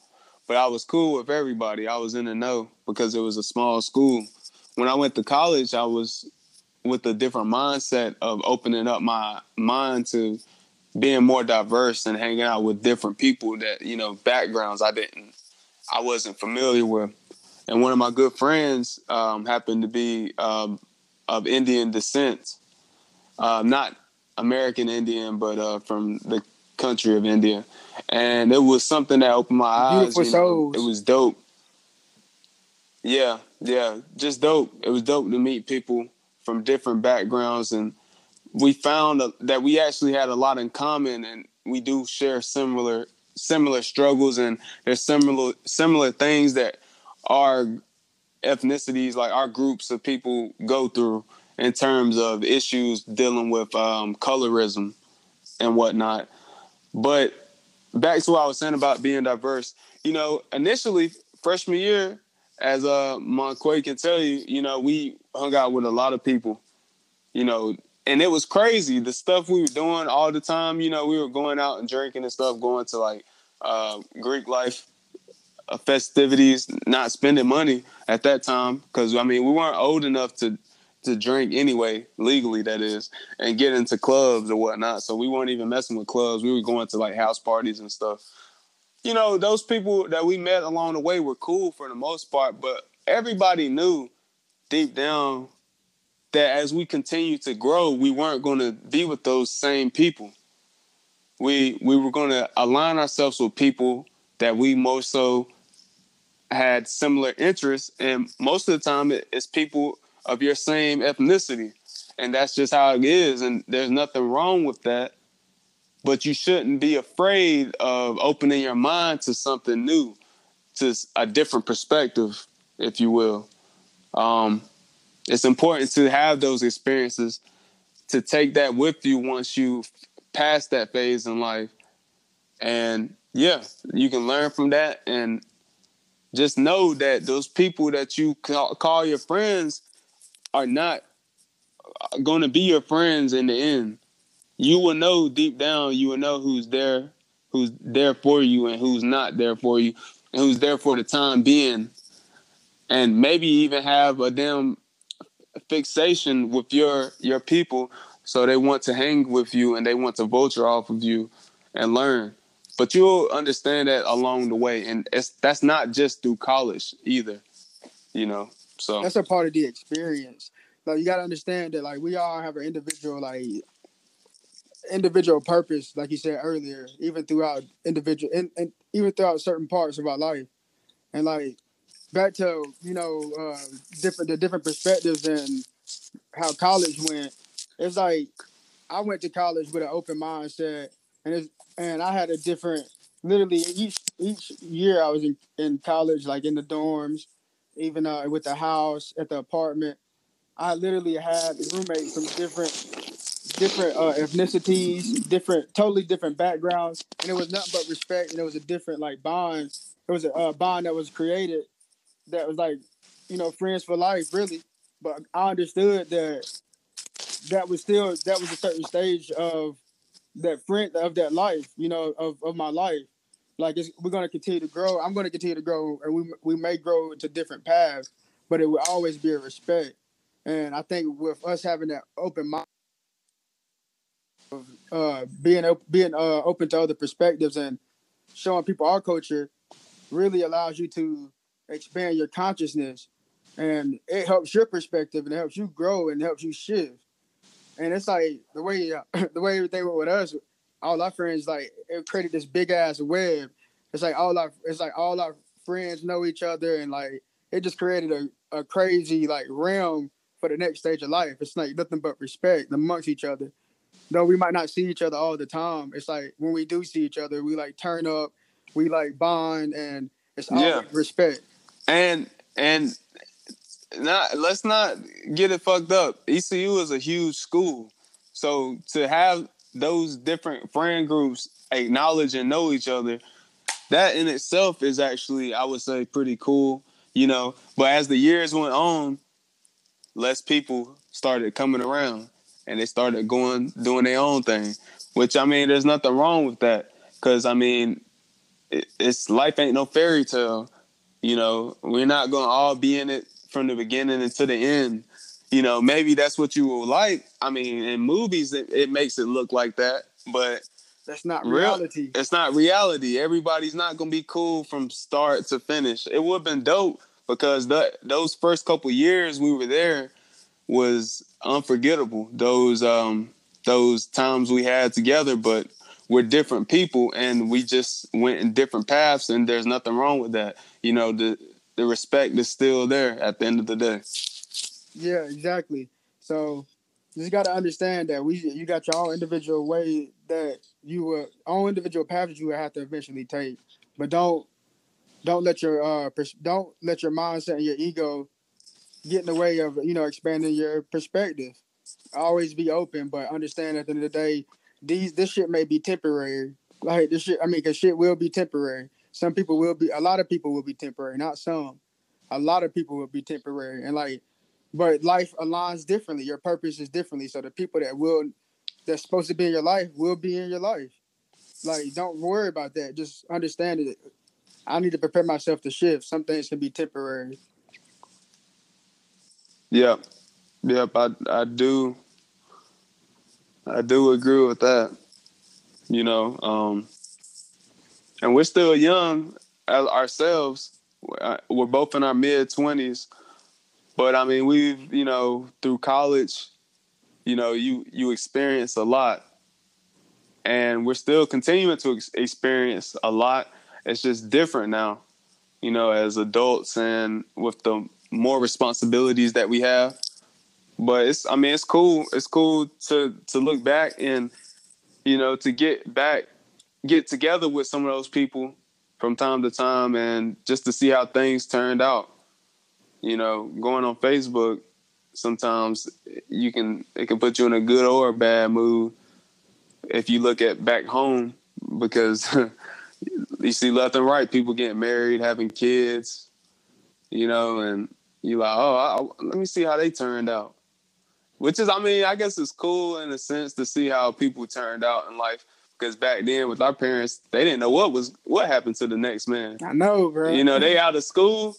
but I was cool with everybody. I was in the know because it was a small school. When I went to college, I was with a different mindset of opening up my mind to being more diverse and hanging out with different people that you know backgrounds I didn't I wasn't familiar with. And one of my good friends um, happened to be um, of Indian descent, uh, not American Indian, but uh, from the country of India. And it was something that opened my eyes. Beautiful souls. Know, it was dope. Yeah, yeah, just dope. It was dope to meet people from different backgrounds, and we found that we actually had a lot in common, and we do share similar similar struggles, and there's similar similar things that our ethnicities, like our groups of people, go through in terms of issues dealing with um, colorism and whatnot. But back to what I was saying about being diverse, you know, initially freshman year, as uh Monquay can tell you, you know, we hung out with a lot of people, you know, and it was crazy. The stuff we were doing all the time, you know, we were going out and drinking and stuff, going to like uh, Greek life uh, festivities, not spending money at that time because I mean we weren't old enough to to drink anyway, legally that is, and get into clubs or whatnot. So we weren't even messing with clubs. We were going to like house parties and stuff. You know, those people that we met along the way were cool for the most part, but everybody knew deep down that as we continue to grow, we weren't going to be with those same people. We we were going to align ourselves with people that we most so had similar interests, and most of the time it's people of your same ethnicity, and that's just how it is. And there's nothing wrong with that, but you shouldn't be afraid of opening your mind to something new, to a different perspective, if you will. Um, it's important to have those experiences to take that with you once you pass that phase in life. And yeah you can learn from that and just know that those people that you call, your friends are not going to be your friends in the end. You will know deep down you will know who's there who's there for you and who's not there for you and who's there for the time being. And maybe even have a damn fixation with your your people so they want to hang with you and they want to vulture off of you and learn. But you'll understand that along the way and it's that's not just through college either you know so. That's a part of the experience. Like you got to understand that like we all have an individual like individual purpose like you said earlier even throughout individual and, and even throughout certain parts of our life. And like back to you know uh, different the different perspectives and how college went. It's like I went to college with an open mindset, and it's and I had a different. Literally each each year I was in, in college, like in the dorms, even uh, with the house at the apartment. I literally had roommates from different different uh, ethnicities, different, totally different backgrounds, and it was nothing but respect, and it was a different like bond. It was a uh, bond that was created that was like, you know, friends for life, really. But I understood that that was still that was a certain stage of that friend of that life, you know, of, of my life. Like we're gonna continue to grow. I'm gonna continue to grow, and we we may grow into different paths, but it will always be a respect. And I think with us having that open mind, of uh, being being uh, open to other perspectives and showing people our culture, really allows you to expand your consciousness and it helps your perspective and it helps you grow and helps you shift. And it's like the way the way everything went with us, all our friends like it created this big ass web. It's like all our it's like all our friends know each other and like it just created a, a crazy like realm for the next stage of life. It's like nothing but respect amongst each other. Though we might not see each other all the time, it's like when we do see each other, we like turn up, we like bond, and it's all yeah. respect. And and not let's not get it fucked up. ECU is a huge school. So to have those different friend groups acknowledge and know each other, that in itself is actually, I would say, pretty cool, you know. But as the years went on, less people started coming around and they started going doing their own thing. Which I mean, there's nothing wrong with that because I mean, it, it's life ain't no fairy tale. You know, we're not gonna all be in it from the beginning until the end. You know, maybe that's what you will like. I mean, in movies, it, it makes it look like that, but that's not reality. Real, it's not reality. Everybody's not gonna be cool from start to finish. It would have been dope because the, those first couple years we were there was unforgettable. Those um those times we had together, but we're different people and we just went in different paths and there's nothing wrong with that. You know, the the respect is still there at the end of the day. Yeah, exactly. So you just got to understand that we you got your own individual way that you will own individual paths you will have to eventually take, but don't don't let your uh don't let your mindset and your ego get in the way of you know expanding your perspective. Always be open, but understand at the end of the day, these this shit may be temporary. Like this shit, I mean, cause shit will be temporary. Some people will be, a lot of people will be temporary, not some. A lot of people will be temporary, and like, but life aligns differently. Your purpose is differently. So the people that will, that's supposed to be in your life, will be in your life. Like, don't worry about that. Just understand it. I need to prepare myself to shift. Some things can be temporary. Yep, yep. I I do. I do agree with that. You know, um, and we're still young uh, ourselves. Uh, we're both in our mid twenties, but I mean, we've you know through college, you know, you you experience a lot, and we're still continuing to ex- experience a lot. It's just different now, you know, as adults and with the more responsibilities that we have. But it's I mean, it's cool. It's cool to to look back and you know to get back get together with some of those people from time to time and just to see how things turned out. You know, going on Facebook, sometimes you can it can put you in a good or a bad mood if you look at back home because you see left and right people getting married, having kids, you know, and you like, oh, I, let me see how they turned out. Which is, I mean, I guess it's cool in a sense to see how people turned out in life because back then with our parents, they didn't know what was what happened to the next man. I know, bro. You know, they out of school.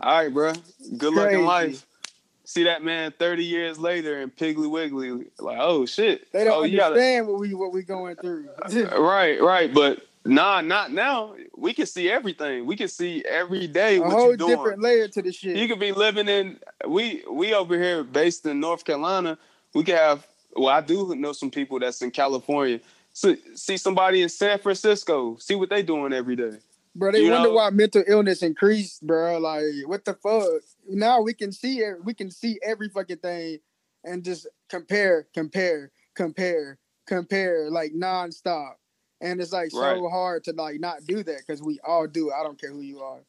All right, bro. Good luck in life. See that man thirty years later in Piggly Wiggly, like, oh shit. They don't oh, understand gotta... what we what we going through. right, right, but nah, not now. We can see everything. We can see every day a whole different layer to the shit. You could be living in we we over here based in North Carolina. We could have well, I do know some people that's in California so, see somebody in San Francisco, see what they doing every day. Bro, they you wonder know? why mental illness increased, bro. Like, what the fuck? Now we can see it. We can see every fucking thing, and just compare, compare, compare, compare, like nonstop. And it's like right. so hard to like not do that because we all do. I don't care who you are.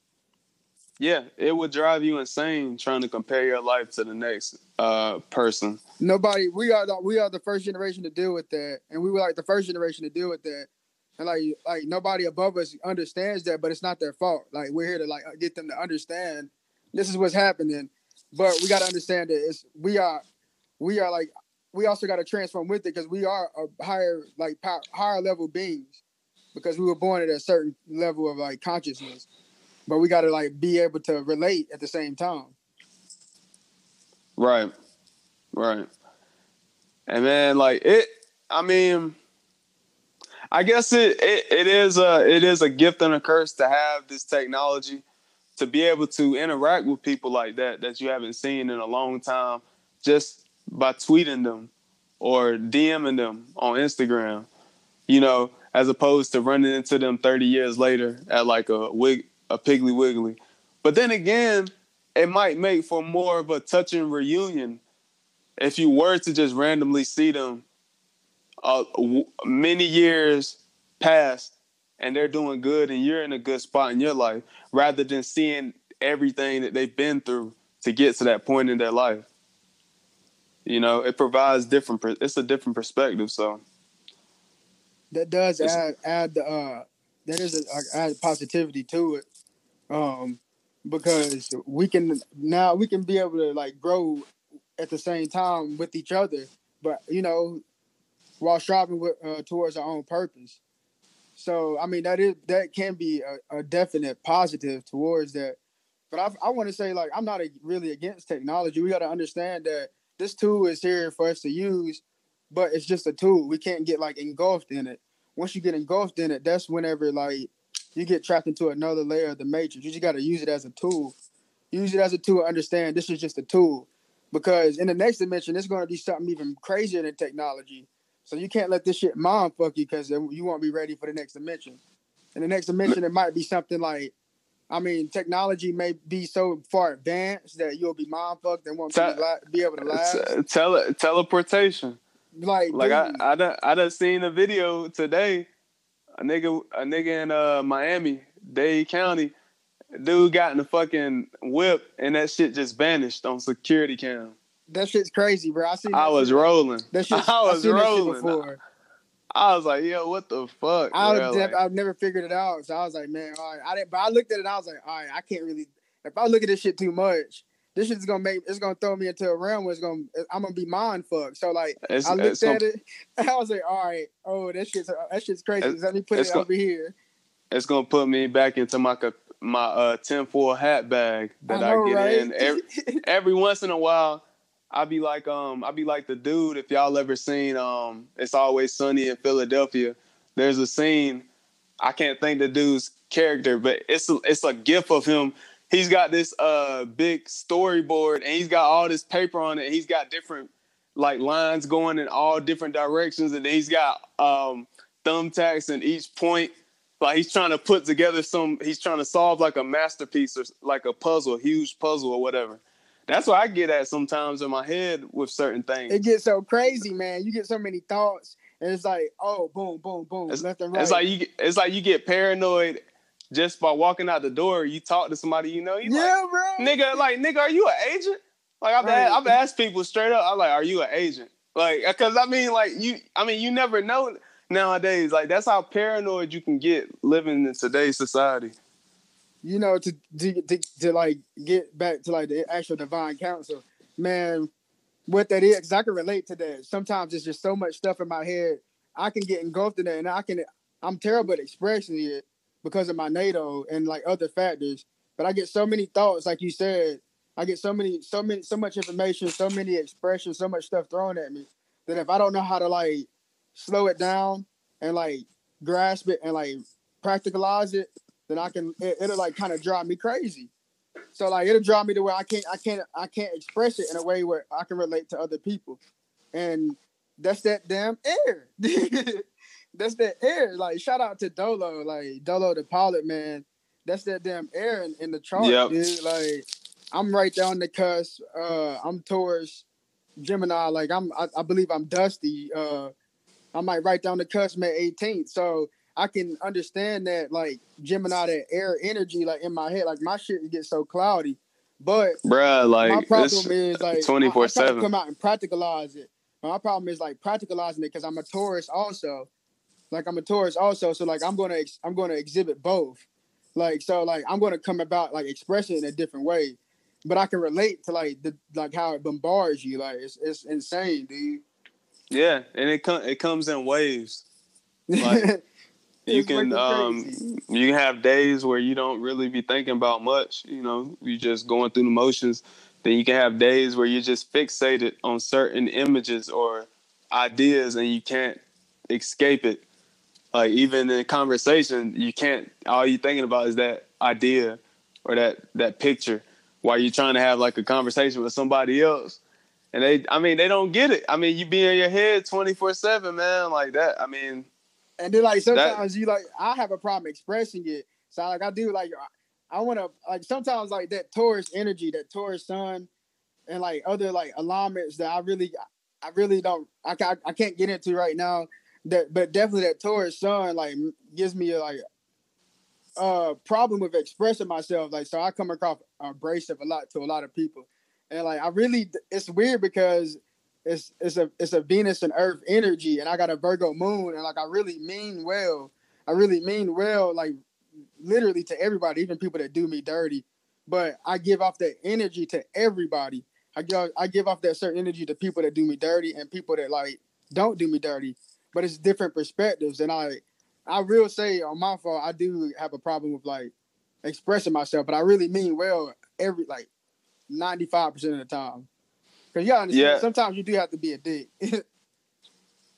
Yeah, it would drive you insane trying to compare your life to the next uh, person. Nobody, we are the we are the first generation to deal with that, and we were like the first generation to deal with that. And like like nobody above us understands that, but it's not their fault. Like we're here to like get them to understand this is what's happening. But we got to understand that it's we are we are like we also got to transform with it because we are a higher like power, higher level beings because we were born at a certain level of like consciousness but we got to like be able to relate at the same time. Right, right, and then like it. I mean, I guess it, it it is a it is a gift and a curse to have this technology to be able to interact with people like that that you haven't seen in a long time just by tweeting them or DMing them on Instagram, you know, as opposed to running into them 30 years later at like a wig a Piggly Wiggly. But then again, it might make for more of a touching reunion if you were to just randomly see them uh, w- many years past and they're doing good and you're in a good spot in your life rather than seeing everything that they've been through to get to that point in their life. You know, it provides different. It's a different perspective. So that does add add uh that is a, add positivity to it um, because we can now we can be able to like grow at the same time with each other, but you know, while striving with, uh, towards our own purpose. So I mean that is that can be a, a definite positive towards that. But I, I want to say like I'm not a, really against technology. We got to understand that this tool is here for us to use, but it's just a tool. We can't get like engulfed in it. Once you get engulfed in it, that's whenever like you get trapped into another layer of the matrix. You just got to use it as a tool. Use it as a tool. Understand this is just a tool, because in the next dimension, it's going to be something even crazier than technology. So you can't let this shit mind fuck you because you won't be ready for the next dimension. In the next dimension, it might be something like, I mean, technology may be so far advanced that you'll be mind fucked and won't Te- be, be, able to last. Tele- teleportation. Like, like I, I done, I done seen a video today. A nigga, a nigga in uh, Miami, Dade County, dude got in the fucking whip and that shit just vanished on security cam. That shit's crazy, bro. I see. I was shit. rolling. That shit. I was rolling. before. I was like, yo, what the fuck? I was like, I've never figured it out. So I was like, man, all right. I didn't, but I looked at it. I was like, all right, I can't really. If I look at this shit too much, this shit's gonna make it's gonna throw me into a realm where it's gonna I'm gonna be mind fucked. So like it's, I looked at gonna, it, I was like, all right, oh that shit's that shit's crazy. Let me put it gonna, over here. It's gonna put me back into my my uh tinfoil hat bag that I, know, I get right? in every every once in a while. I'd be like, um, I'd be like the dude. If y'all ever seen, um, it's always sunny in Philadelphia. There's a scene. I can't think the dude's character, but it's a, it's a gif of him. He's got this uh big storyboard, and he's got all this paper on it. he's got different like lines going in all different directions, and he's got um thumbtacks in each point. Like he's trying to put together some. He's trying to solve like a masterpiece or like a puzzle, a huge puzzle or whatever. That's what I get at sometimes in my head with certain things. It gets so crazy, man. You get so many thoughts, and it's like, oh, boom, boom, boom, it's, left and right. It's like you. It's like you get paranoid just by walking out the door. You talk to somebody you know. You yeah, like, bro. Nigga, like nigga, are you an agent? Like I've right. asked, I've asked people straight up. I'm like, are you an agent? Like, cause I mean, like you. I mean, you never know nowadays. Like that's how paranoid you can get living in today's society you know, to, to to to, like get back to like the actual divine council, man, what that is, because I can relate to that. Sometimes it's just so much stuff in my head, I can get engulfed in that, and I can, I'm terrible at expressing it because of my NATO and like other factors. But I get so many thoughts, like you said, I get so many, so many, so much information, so many expressions, so much stuff thrown at me that if I don't know how to like slow it down and like grasp it and like practicalize it, then I can it, will like kind of drive me crazy. So like it'll drive me to where I can't I can't I can't express it in a way where I can relate to other people, and that's that damn air. that's that air. Like shout out to Dolo, like Dolo the pilot man. That's that damn air in, in the chart, yep. dude. Like I'm right down the cusp. Uh, I'm towards Gemini. Like I'm I, I believe I'm Dusty. Uh, I might write down the cusp May 18th. So I can understand that like Gemini that air energy like in my head. Like my shit gets so cloudy. But bruh, like my problem is like twenty four seven. Come out and practicalize it. my problem is like practicalizing it because I'm a Taurus also. Like I'm a Taurus also, so like I'm gonna ex- I'm gonna exhibit both. Like so, like I'm gonna come about like expressing in a different way, but I can relate to like the like how it bombards you. Like it's it's insane, dude. Yeah, and it com- it comes in waves. Like, you can um you can have days where you don't really be thinking about much you know you just going through the motions then you can have days where you're just fixated on certain images or ideas and you can't escape it like even in conversation you can't all you're thinking about is that idea or that that picture while you're trying to have like a conversation with somebody else and they i mean they don't get it i mean you be in your head 24 7 man like that i mean and then like sometimes that, you like I have a problem expressing it. So like I do like I want to like sometimes like that Taurus energy, that Taurus sun, and like other like alignments that I really I really don't I I, I can't get into right now. That but definitely that Taurus sun like gives me a, like a problem with expressing myself. Like so I come across abrasive a lot to a lot of people, and like I really it's weird because it's it's a it's a Venus and Earth energy, and I got a Virgo moon, and like I really mean well. I really mean well, like literally to everybody, even people that do me dirty. But I give off that energy to everybody, I give I give off that certain energy to people that do me dirty and people that like don't do me dirty. But it's different perspectives, and I I will say on my fault, I do have a problem with like expressing myself, but I really mean well every like ninety five percent of the time. Cause you gotta understand, yeah. sometimes you do have to be a dick.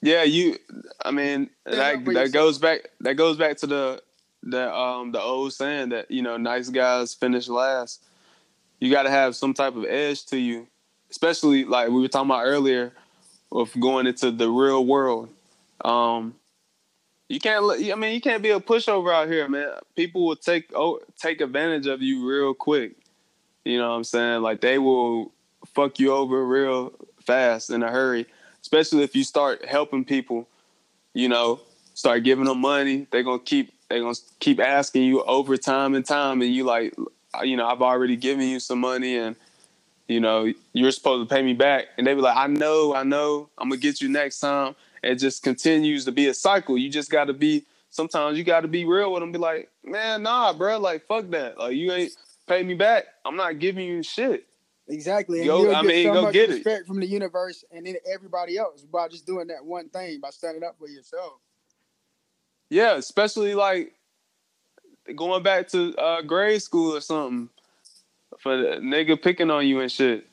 yeah, you. I mean, that that goes back. That goes back to the the um the old saying that you know nice guys finish last. You got to have some type of edge to you, especially like we were talking about earlier, of going into the real world. Um, you can't. I mean, you can't be a pushover out here, man. People will take oh, take advantage of you real quick. You know what I'm saying? Like they will fuck you over real fast in a hurry, especially if you start helping people. You know, start giving them money. They're gonna keep. They're gonna keep asking you over time and time, and you like, you know, I've already given you some money, and you know, you're supposed to pay me back. And they be like, I know, I know, I'm gonna get you next time it just continues to be a cycle. You just got to be. Sometimes you got to be real with them. Be like, man, nah, bro. Like, fuck that. Like, you ain't pay me back. I'm not giving you shit. Exactly. And go, I mean, so go get respect it. from the universe and then everybody else by just doing that one thing by standing up for yourself. Yeah, especially like going back to uh, grade school or something for the nigga picking on you and shit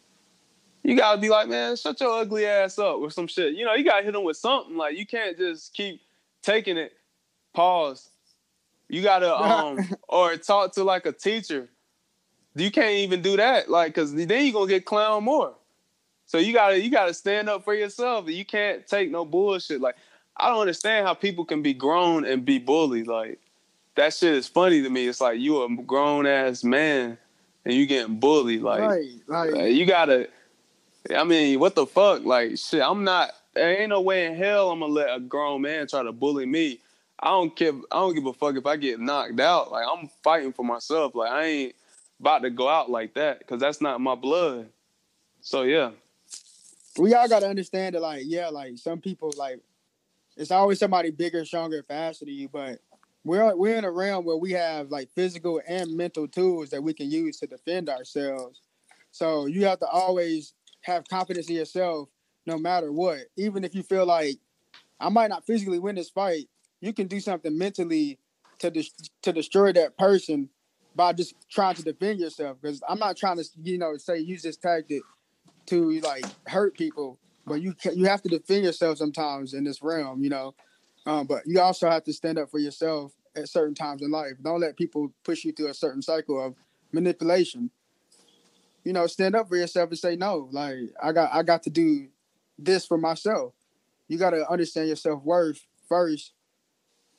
you gotta be like, man, shut your ugly ass up or some shit. You know, you gotta hit them with something. Like you can't just keep taking it. Pause. You gotta um or talk to like a teacher. You can't even do that, like, cause then you're gonna get clown more. So you gotta you gotta stand up for yourself. You can't take no bullshit. Like I don't understand how people can be grown and be bullied. Like that shit is funny to me. It's like you a grown ass man and you getting bullied. Like, right, like you gotta I mean, what the fuck? Like, shit, I'm not. There ain't no way in hell I'm gonna let a grown man try to bully me. I don't care. I don't give a fuck if I get knocked out. Like, I'm fighting for myself. Like, I ain't about to go out like that because that's not my blood. So yeah, we all gotta understand that. Like, yeah, like some people like it's always somebody bigger, stronger, faster than you, but we're we're in a realm where we have like physical and mental tools that we can use to defend ourselves. So you have to always have confidence in yourself no matter what. Even if you feel like I might not physically win this fight, you can do something mentally to de- to destroy that person by just trying to defend yourself. Because I'm not trying to, you know, say use this tactic to like hurt people, but you you have to defend yourself sometimes in this realm, you know. Um, but you also have to stand up for yourself at certain times in life. Don't let people push you through a certain cycle of manipulation you know, stand up for yourself and say no. Like I got I got to do this for myself. You got to understand your self worth first,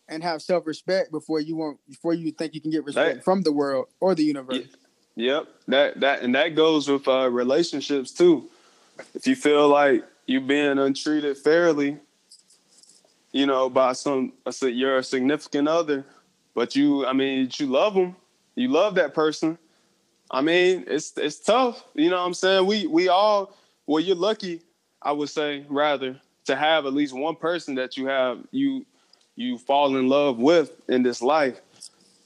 and have self respect before you want before you think you can get respect that, from the world or the universe. Yep, that that and that goes with uh, relationships too. If you feel like you being untreated fairly, you know, by some you're a significant other, but you, I mean, you love them, you love that person, I mean, it's it's tough. You know what I'm saying? We we all well, you're lucky, I would say, rather, to have at least one person that you have you you fall in love with in this life.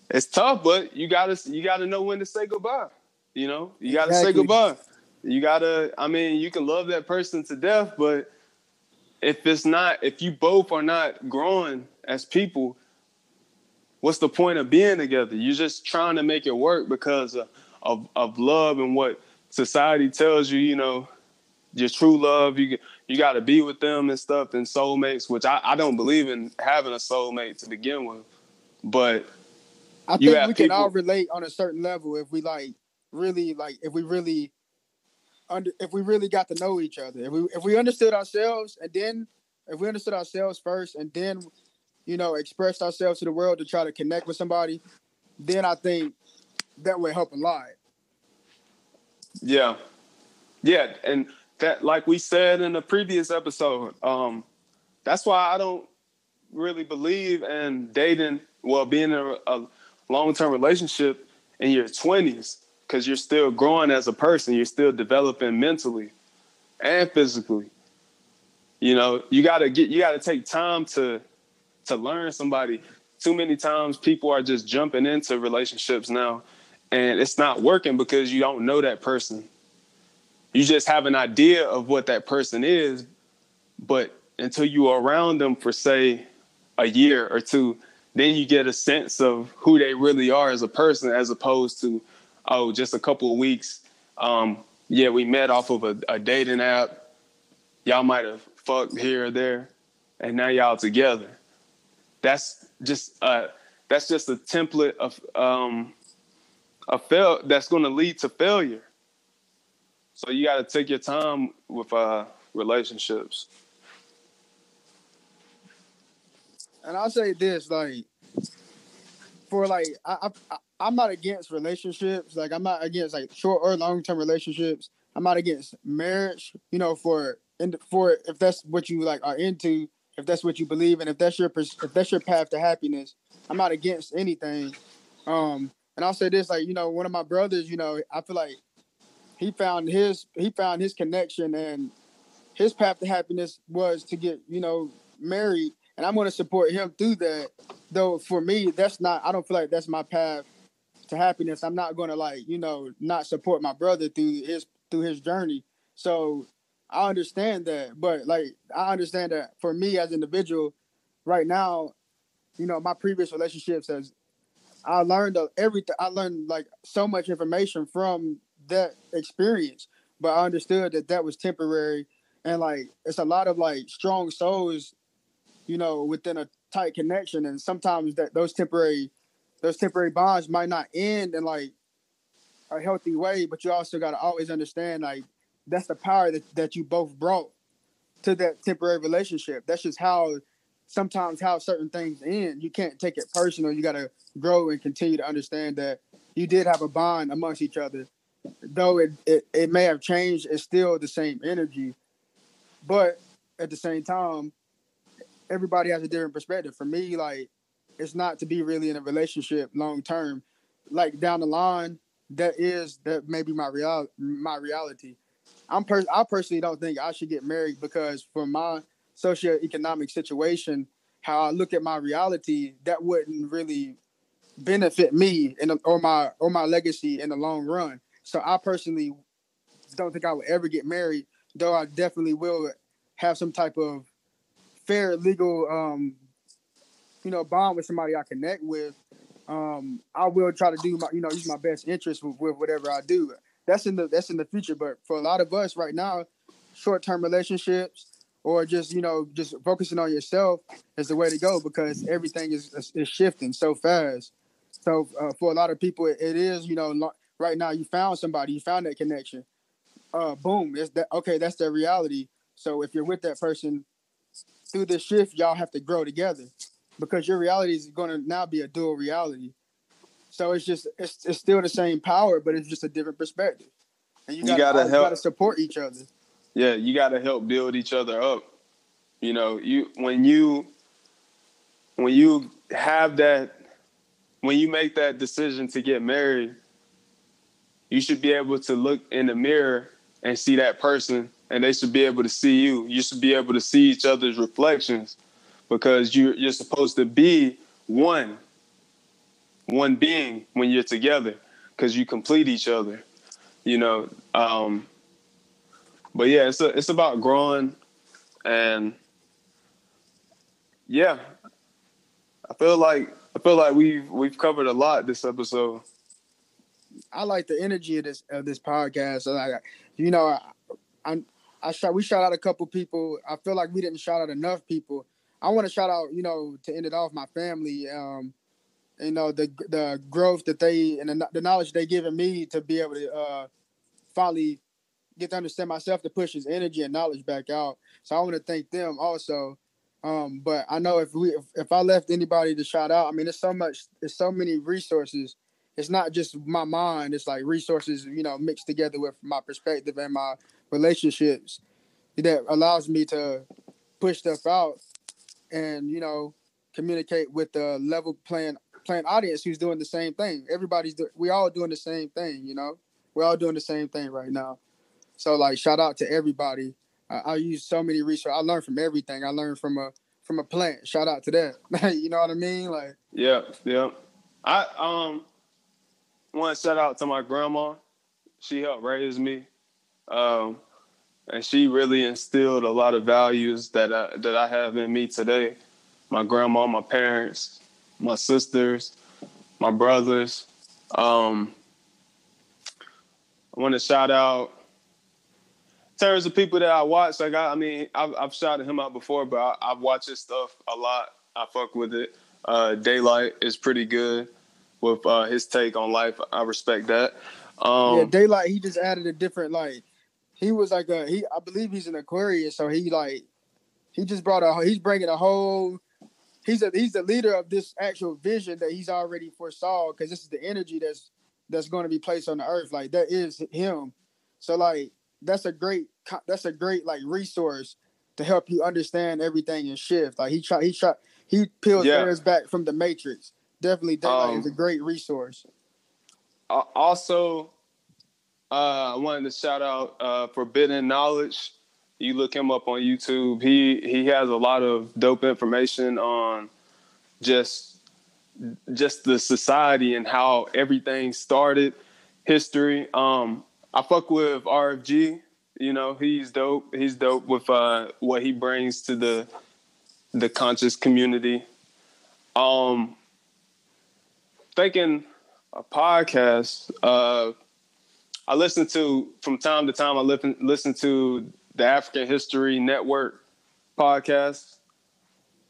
It's tough, but you gotta you gotta know when to say goodbye. You know, you gotta exactly. say goodbye. You gotta. I mean, you can love that person to death, but if it's not, if you both are not growing as people, what's the point of being together? You're just trying to make it work because. Uh, of of love and what society tells you, you know, your true love, you you got to be with them and stuff, and soulmates, which I, I don't believe in having a soulmate to begin with, but I think we people, can all relate on a certain level if we like really like if we really under if we really got to know each other if we if we understood ourselves and then if we understood ourselves first and then you know expressed ourselves to the world to try to connect with somebody then I think that would help a lot. Yeah. Yeah. And that, like we said in the previous episode, um, that's why I don't really believe in dating, well, being in a, a long term relationship in your 20s, because you're still growing as a person. You're still developing mentally and physically. You know, you gotta get you gotta take time to to learn somebody. Too many times people are just jumping into relationships now and it's not working because you don't know that person. you just have an idea of what that person is, but until you are around them for say a year or two, then you get a sense of who they really are as a person, as opposed to oh, just a couple of weeks. Um, yeah, we met off of a, a dating app. Y'all might have fucked here or there, and now y'all together. That's just that's just a template of um, a fail that's going to lead to failure. So you got to take your time with uh, relationships. And I'll say this, like, for like, I, I I'm not against relationships. Like, I'm not against like short or long term relationships. I'm not against marriage. You know, for and for if that's what you like are into, if that's what you believe in, if that's your if that's your path to happiness, I'm not against anything. Um, and I'll say this, like you know, one of my brothers, you know, I feel like he found his he found his connection and his path to happiness was to get you know married, and I'm to support him through that. Though for me, that's not. I don't feel like that's my path to happiness. I'm not to like you know not support my brother through his through his journey. So I understand that, but like I understand that for me as an individual, right now, you know, my previous relationships has I learned everything. I learned like so much information from that experience, but I understood that that was temporary, and like it's a lot of like strong souls, you know, within a tight connection, and sometimes that those temporary, those temporary bonds might not end in like a healthy way, but you also got to always understand like that's the power that, that you both brought to that temporary relationship. That's just how sometimes how certain things end. You can't take it personal. You got to grow and continue to understand that you did have a bond amongst each other. Though it, it, it may have changed, it's still the same energy. But at the same time, everybody has a different perspective. For me, like, it's not to be really in a relationship long term. Like down the line, that is that may be my real my reality. I'm per- I personally don't think I should get married because for my socioeconomic situation, how I look at my reality, that wouldn't really benefit me and or my or my legacy in the long run. So I personally don't think I would ever get married, though I definitely will have some type of fair legal um you know bond with somebody I connect with. Um I will try to do my you know use my best interest with, with whatever I do that's in the that's in the future. But for a lot of us right now, short term relationships or just you know just focusing on yourself is the way to go because everything is is shifting so fast. So uh, for a lot of people, it is you know right now you found somebody, you found that connection. Uh, boom, it's that okay? That's their reality. So if you're with that person through this shift, y'all have to grow together because your reality is going to now be a dual reality. So it's just it's it's still the same power, but it's just a different perspective. And you gotta, you gotta help. You gotta support each other. Yeah, you gotta help build each other up. You know, you when you when you have that when you make that decision to get married, you should be able to look in the mirror and see that person and they should be able to see you. You should be able to see each other's reflections because you you're supposed to be one one being when you're together because you complete each other you know um but yeah it's a, it's about growing and yeah i feel like i feel like we've we've covered a lot this episode. I like the energy of this of this podcast. Like you know i i, I shot we shot out a couple people. I feel like we didn't shout out enough people. I want to shout out you know to end it off my family um you know the the growth that they and the, the knowledge they given me to be able to uh, finally get to understand myself to push his energy and knowledge back out. So I want to thank them also. Um, but I know if we if, if I left anybody to shout out, I mean, there's so much, there's so many resources. It's not just my mind; it's like resources, you know, mixed together with my perspective and my relationships that allows me to push stuff out and you know communicate with the level playing playing audience who's doing the same thing. Everybody's do- we all doing the same thing, you know. We're all doing the same thing right now. So like, shout out to everybody. I, I use so many resources. I learned from everything. I learned from a from a plant. Shout out to that. you know what I mean? Like, yeah, yeah. I um want to shout out to my grandma. She helped raise me. Um, and she really instilled a lot of values that I, that I have in me today. My grandma, my parents, my sisters, my brothers. Um, I want to shout out terms of people that I watch. Like I, I mean, I've, I've shouted him out before, but I, have watched his stuff a lot. I fuck with it. Uh, Daylight is pretty good with uh, his take on life. I respect that. Um, yeah, Daylight. He just added a different like. He was like a he. I believe he's an Aquarius, so he like he just brought a. He's bringing a whole. He's a he's the leader of this actual vision that he's already foresaw because this is the energy that's that's going to be placed on the earth. Like that is him. So like that's a great that's a great like resource to help you understand everything and shift. Like he try he try he peels yeah. layers back from the matrix. Definitely, Daylight um, is a great resource. Also, uh, I wanted to shout out uh, Forbidden Knowledge. You look him up on YouTube. He he has a lot of dope information on just just the society and how everything started, history. Um, I fuck with RFG. You know, he's dope. He's dope with uh, what he brings to the the conscious community. Um, thinking a podcast. Uh, I listen to from time to time. I listen listen to the African History Network podcast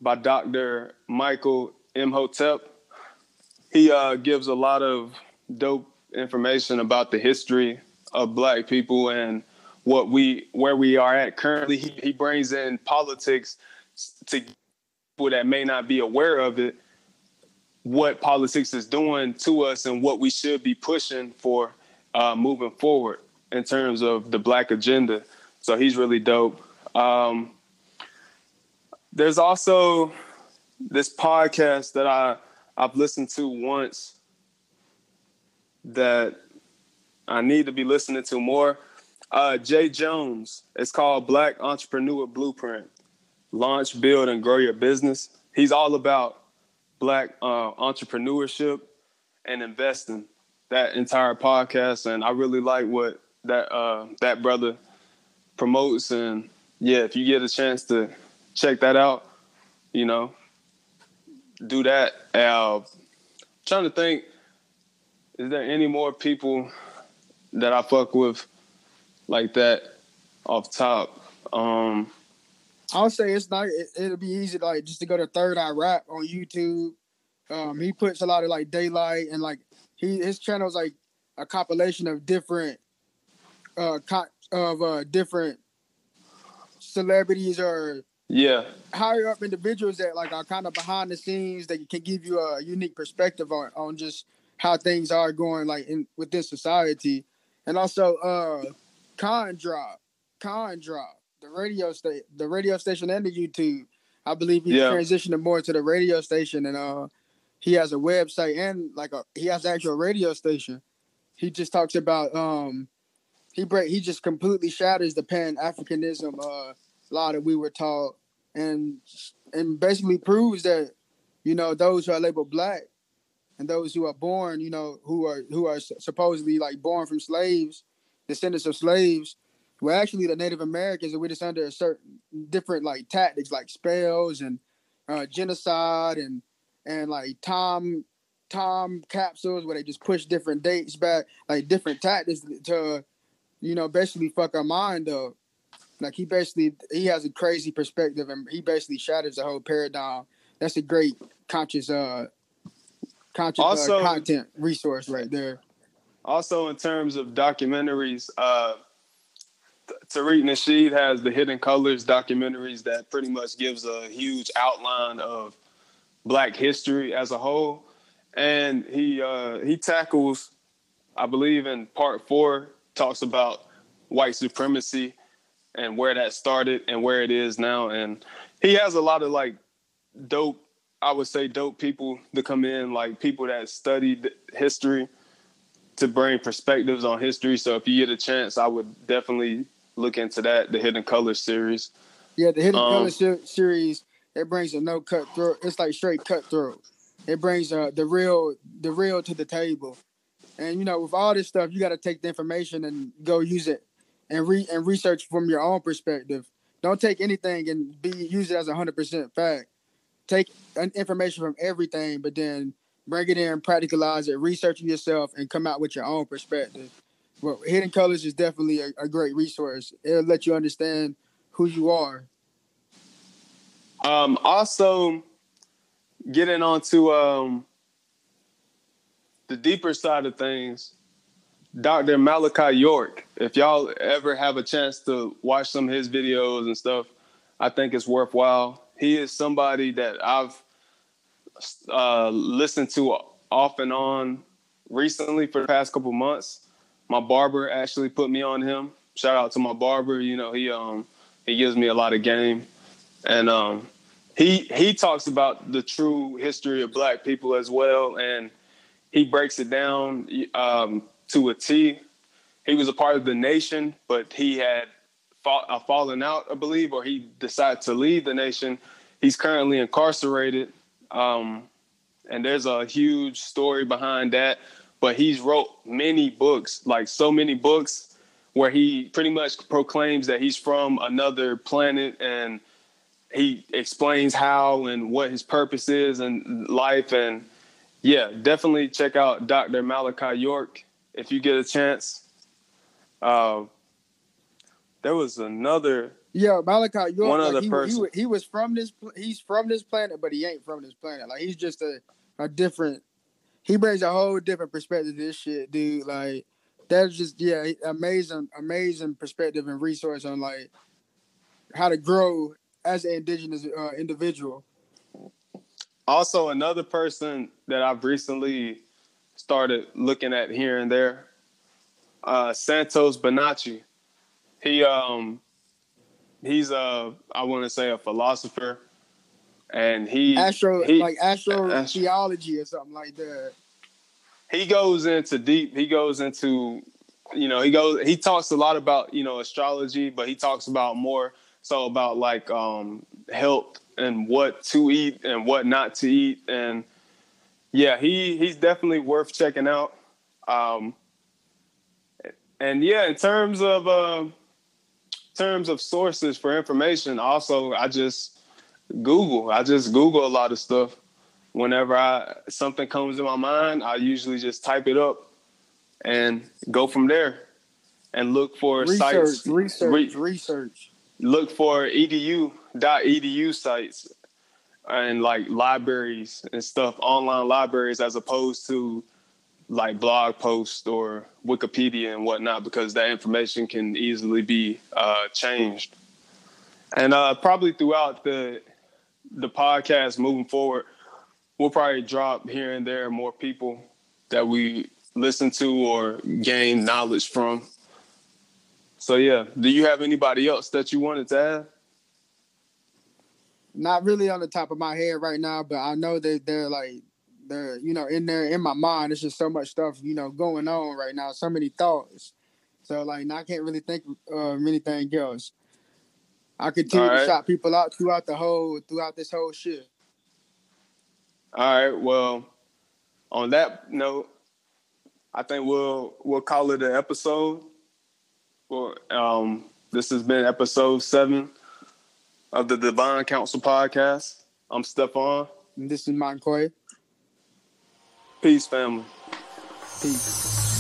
by Dr. Michael Imhotep. He uh, gives a lot of dope information about the history of Black people and what we where we are at currently. He, he brings in politics to people that may not be aware of it, what politics is doing to us and what we should be pushing for uh, moving forward in terms of the Black agenda. So he's really dope. Um, there's also this podcast that I I've listened to once that I need to be listening to more. Uh, Jay Jones. It's called Black Entrepreneur Blueprint. Launch, build, and grow your business. He's all about black uh, entrepreneurship and investing. That entire podcast, and I really like what that uh, that brother promotes. And yeah, if you get a chance to check that out, you know, do that. Uh, trying to think, is there any more people that I fuck with like that off top? Um, I'll say it's not. It, will be easy, like just to go to Third Eye Rap on YouTube. Um, he puts a lot of like daylight and like he his channel is like a compilation of different uh co- of uh different celebrities or yeah higher up individuals that like are kind of behind the scenes that can give you a unique perspective on on just how things are going like in within society and also uh con drop con drop the radio station, the radio station, and the YouTube. I believe he's yeah. transitioning more to the radio station, and uh, he has a website and like a he has actual radio station. He just talks about um, he break he just completely shatters the pan Africanism uh law that we were taught, and and basically proves that you know those who are labeled black and those who are born, you know, who are who are supposedly like born from slaves, descendants of slaves, well, actually, the Native Americans and we're just under a certain different like tactics, like spells and uh, genocide and and like time time capsules where they just push different dates back, like different tactics to, you know, basically fuck our mind up. Like he basically he has a crazy perspective and he basically shatters the whole paradigm. That's a great conscious uh conscious uh, also, uh, content resource right there. Also, in terms of documentaries, uh Tariq Nasheed has the Hidden Colors documentaries that pretty much gives a huge outline of Black history as a whole, and he uh, he tackles, I believe, in part four, talks about white supremacy and where that started and where it is now, and he has a lot of like dope, I would say, dope people to come in, like people that studied history to bring perspectives on history. So if you get a chance, I would definitely look into that, the Hidden Colors series. Yeah, the Hidden um, Colors series it brings a no cutthroat. It's like straight cutthroat. It brings uh, the real the real to the table. And you know, with all this stuff, you got to take the information and go use it and re and research from your own perspective. Don't take anything and be use it as a hundred percent fact. Take information from everything, but then bring it in, practicalize it, research it yourself, and come out with your own perspective. Well, Hidden Colors is definitely a, a great resource. It'll let you understand who you are. Um, also, getting onto um, the deeper side of things, Dr. Malachi York. If y'all ever have a chance to watch some of his videos and stuff, I think it's worthwhile. He is somebody that I've uh, listened to off and on recently for the past couple months. My barber actually put me on him. Shout out to my barber. You know, he um he gives me a lot of game, and um he he talks about the true history of Black people as well, and he breaks it down um, to a T. He was a part of the nation, but he had fought, a fallen out, I believe, or he decided to leave the nation. He's currently incarcerated, um, and there's a huge story behind that. But he's wrote many books, like so many books, where he pretty much proclaims that he's from another planet and he explains how and what his purpose is in life and yeah definitely check out dr malachi york if you get a chance. Uh, there was another. Yeah, Malachi York. One like other he, person. He, he, was from this. He's from this planet, but he ain't from this planet. Like he's just a a different. He brings a whole different perspective to this shit, dude. Like that's just yeah, amazing, amazing perspective and resource on like how to grow as an indigenous uh, individual. Also, another person that I've recently started looking at here and there. Uh, Santos Bonacci, he um, he's a I want to say a philosopher, and he astro he, like astro astro, theology or something like that. He goes into deep. He goes into you know he goes he talks a lot about you know astrology, but he talks about more so about like um, health and what to eat and what not to eat and yeah, he he's definitely worth checking out. Um, and yeah, in terms of uh, terms of sources for information, also I just Google. I just Google a lot of stuff. Whenever I something comes to my mind, I usually just type it up and go from there and look for research, sites. Research, re- research. Look for edu dot edu sites and like libraries and stuff, online libraries, as opposed to like blog posts or Wikipedia and whatnot, because that information can easily be uh, changed. And uh, probably throughout the the podcast moving forward, we'll probably drop here and there more people that we listen to or gain knowledge from. So yeah, do you have anybody else that you wanted to add? not really on the top of my head right now, but I know that they're like you know in there in my mind. It's just so much stuff you know going on right now, so many thoughts. So like I can't really think of anything else. I continue right. to shout people out throughout the whole throughout this whole shit. All right. Well, on that note, I think we'll we'll call it an episode. Well, um, this has been episode seven of the Divine Council podcast. I'm Stefan. And this is Montcoy. Peace, family. Peace.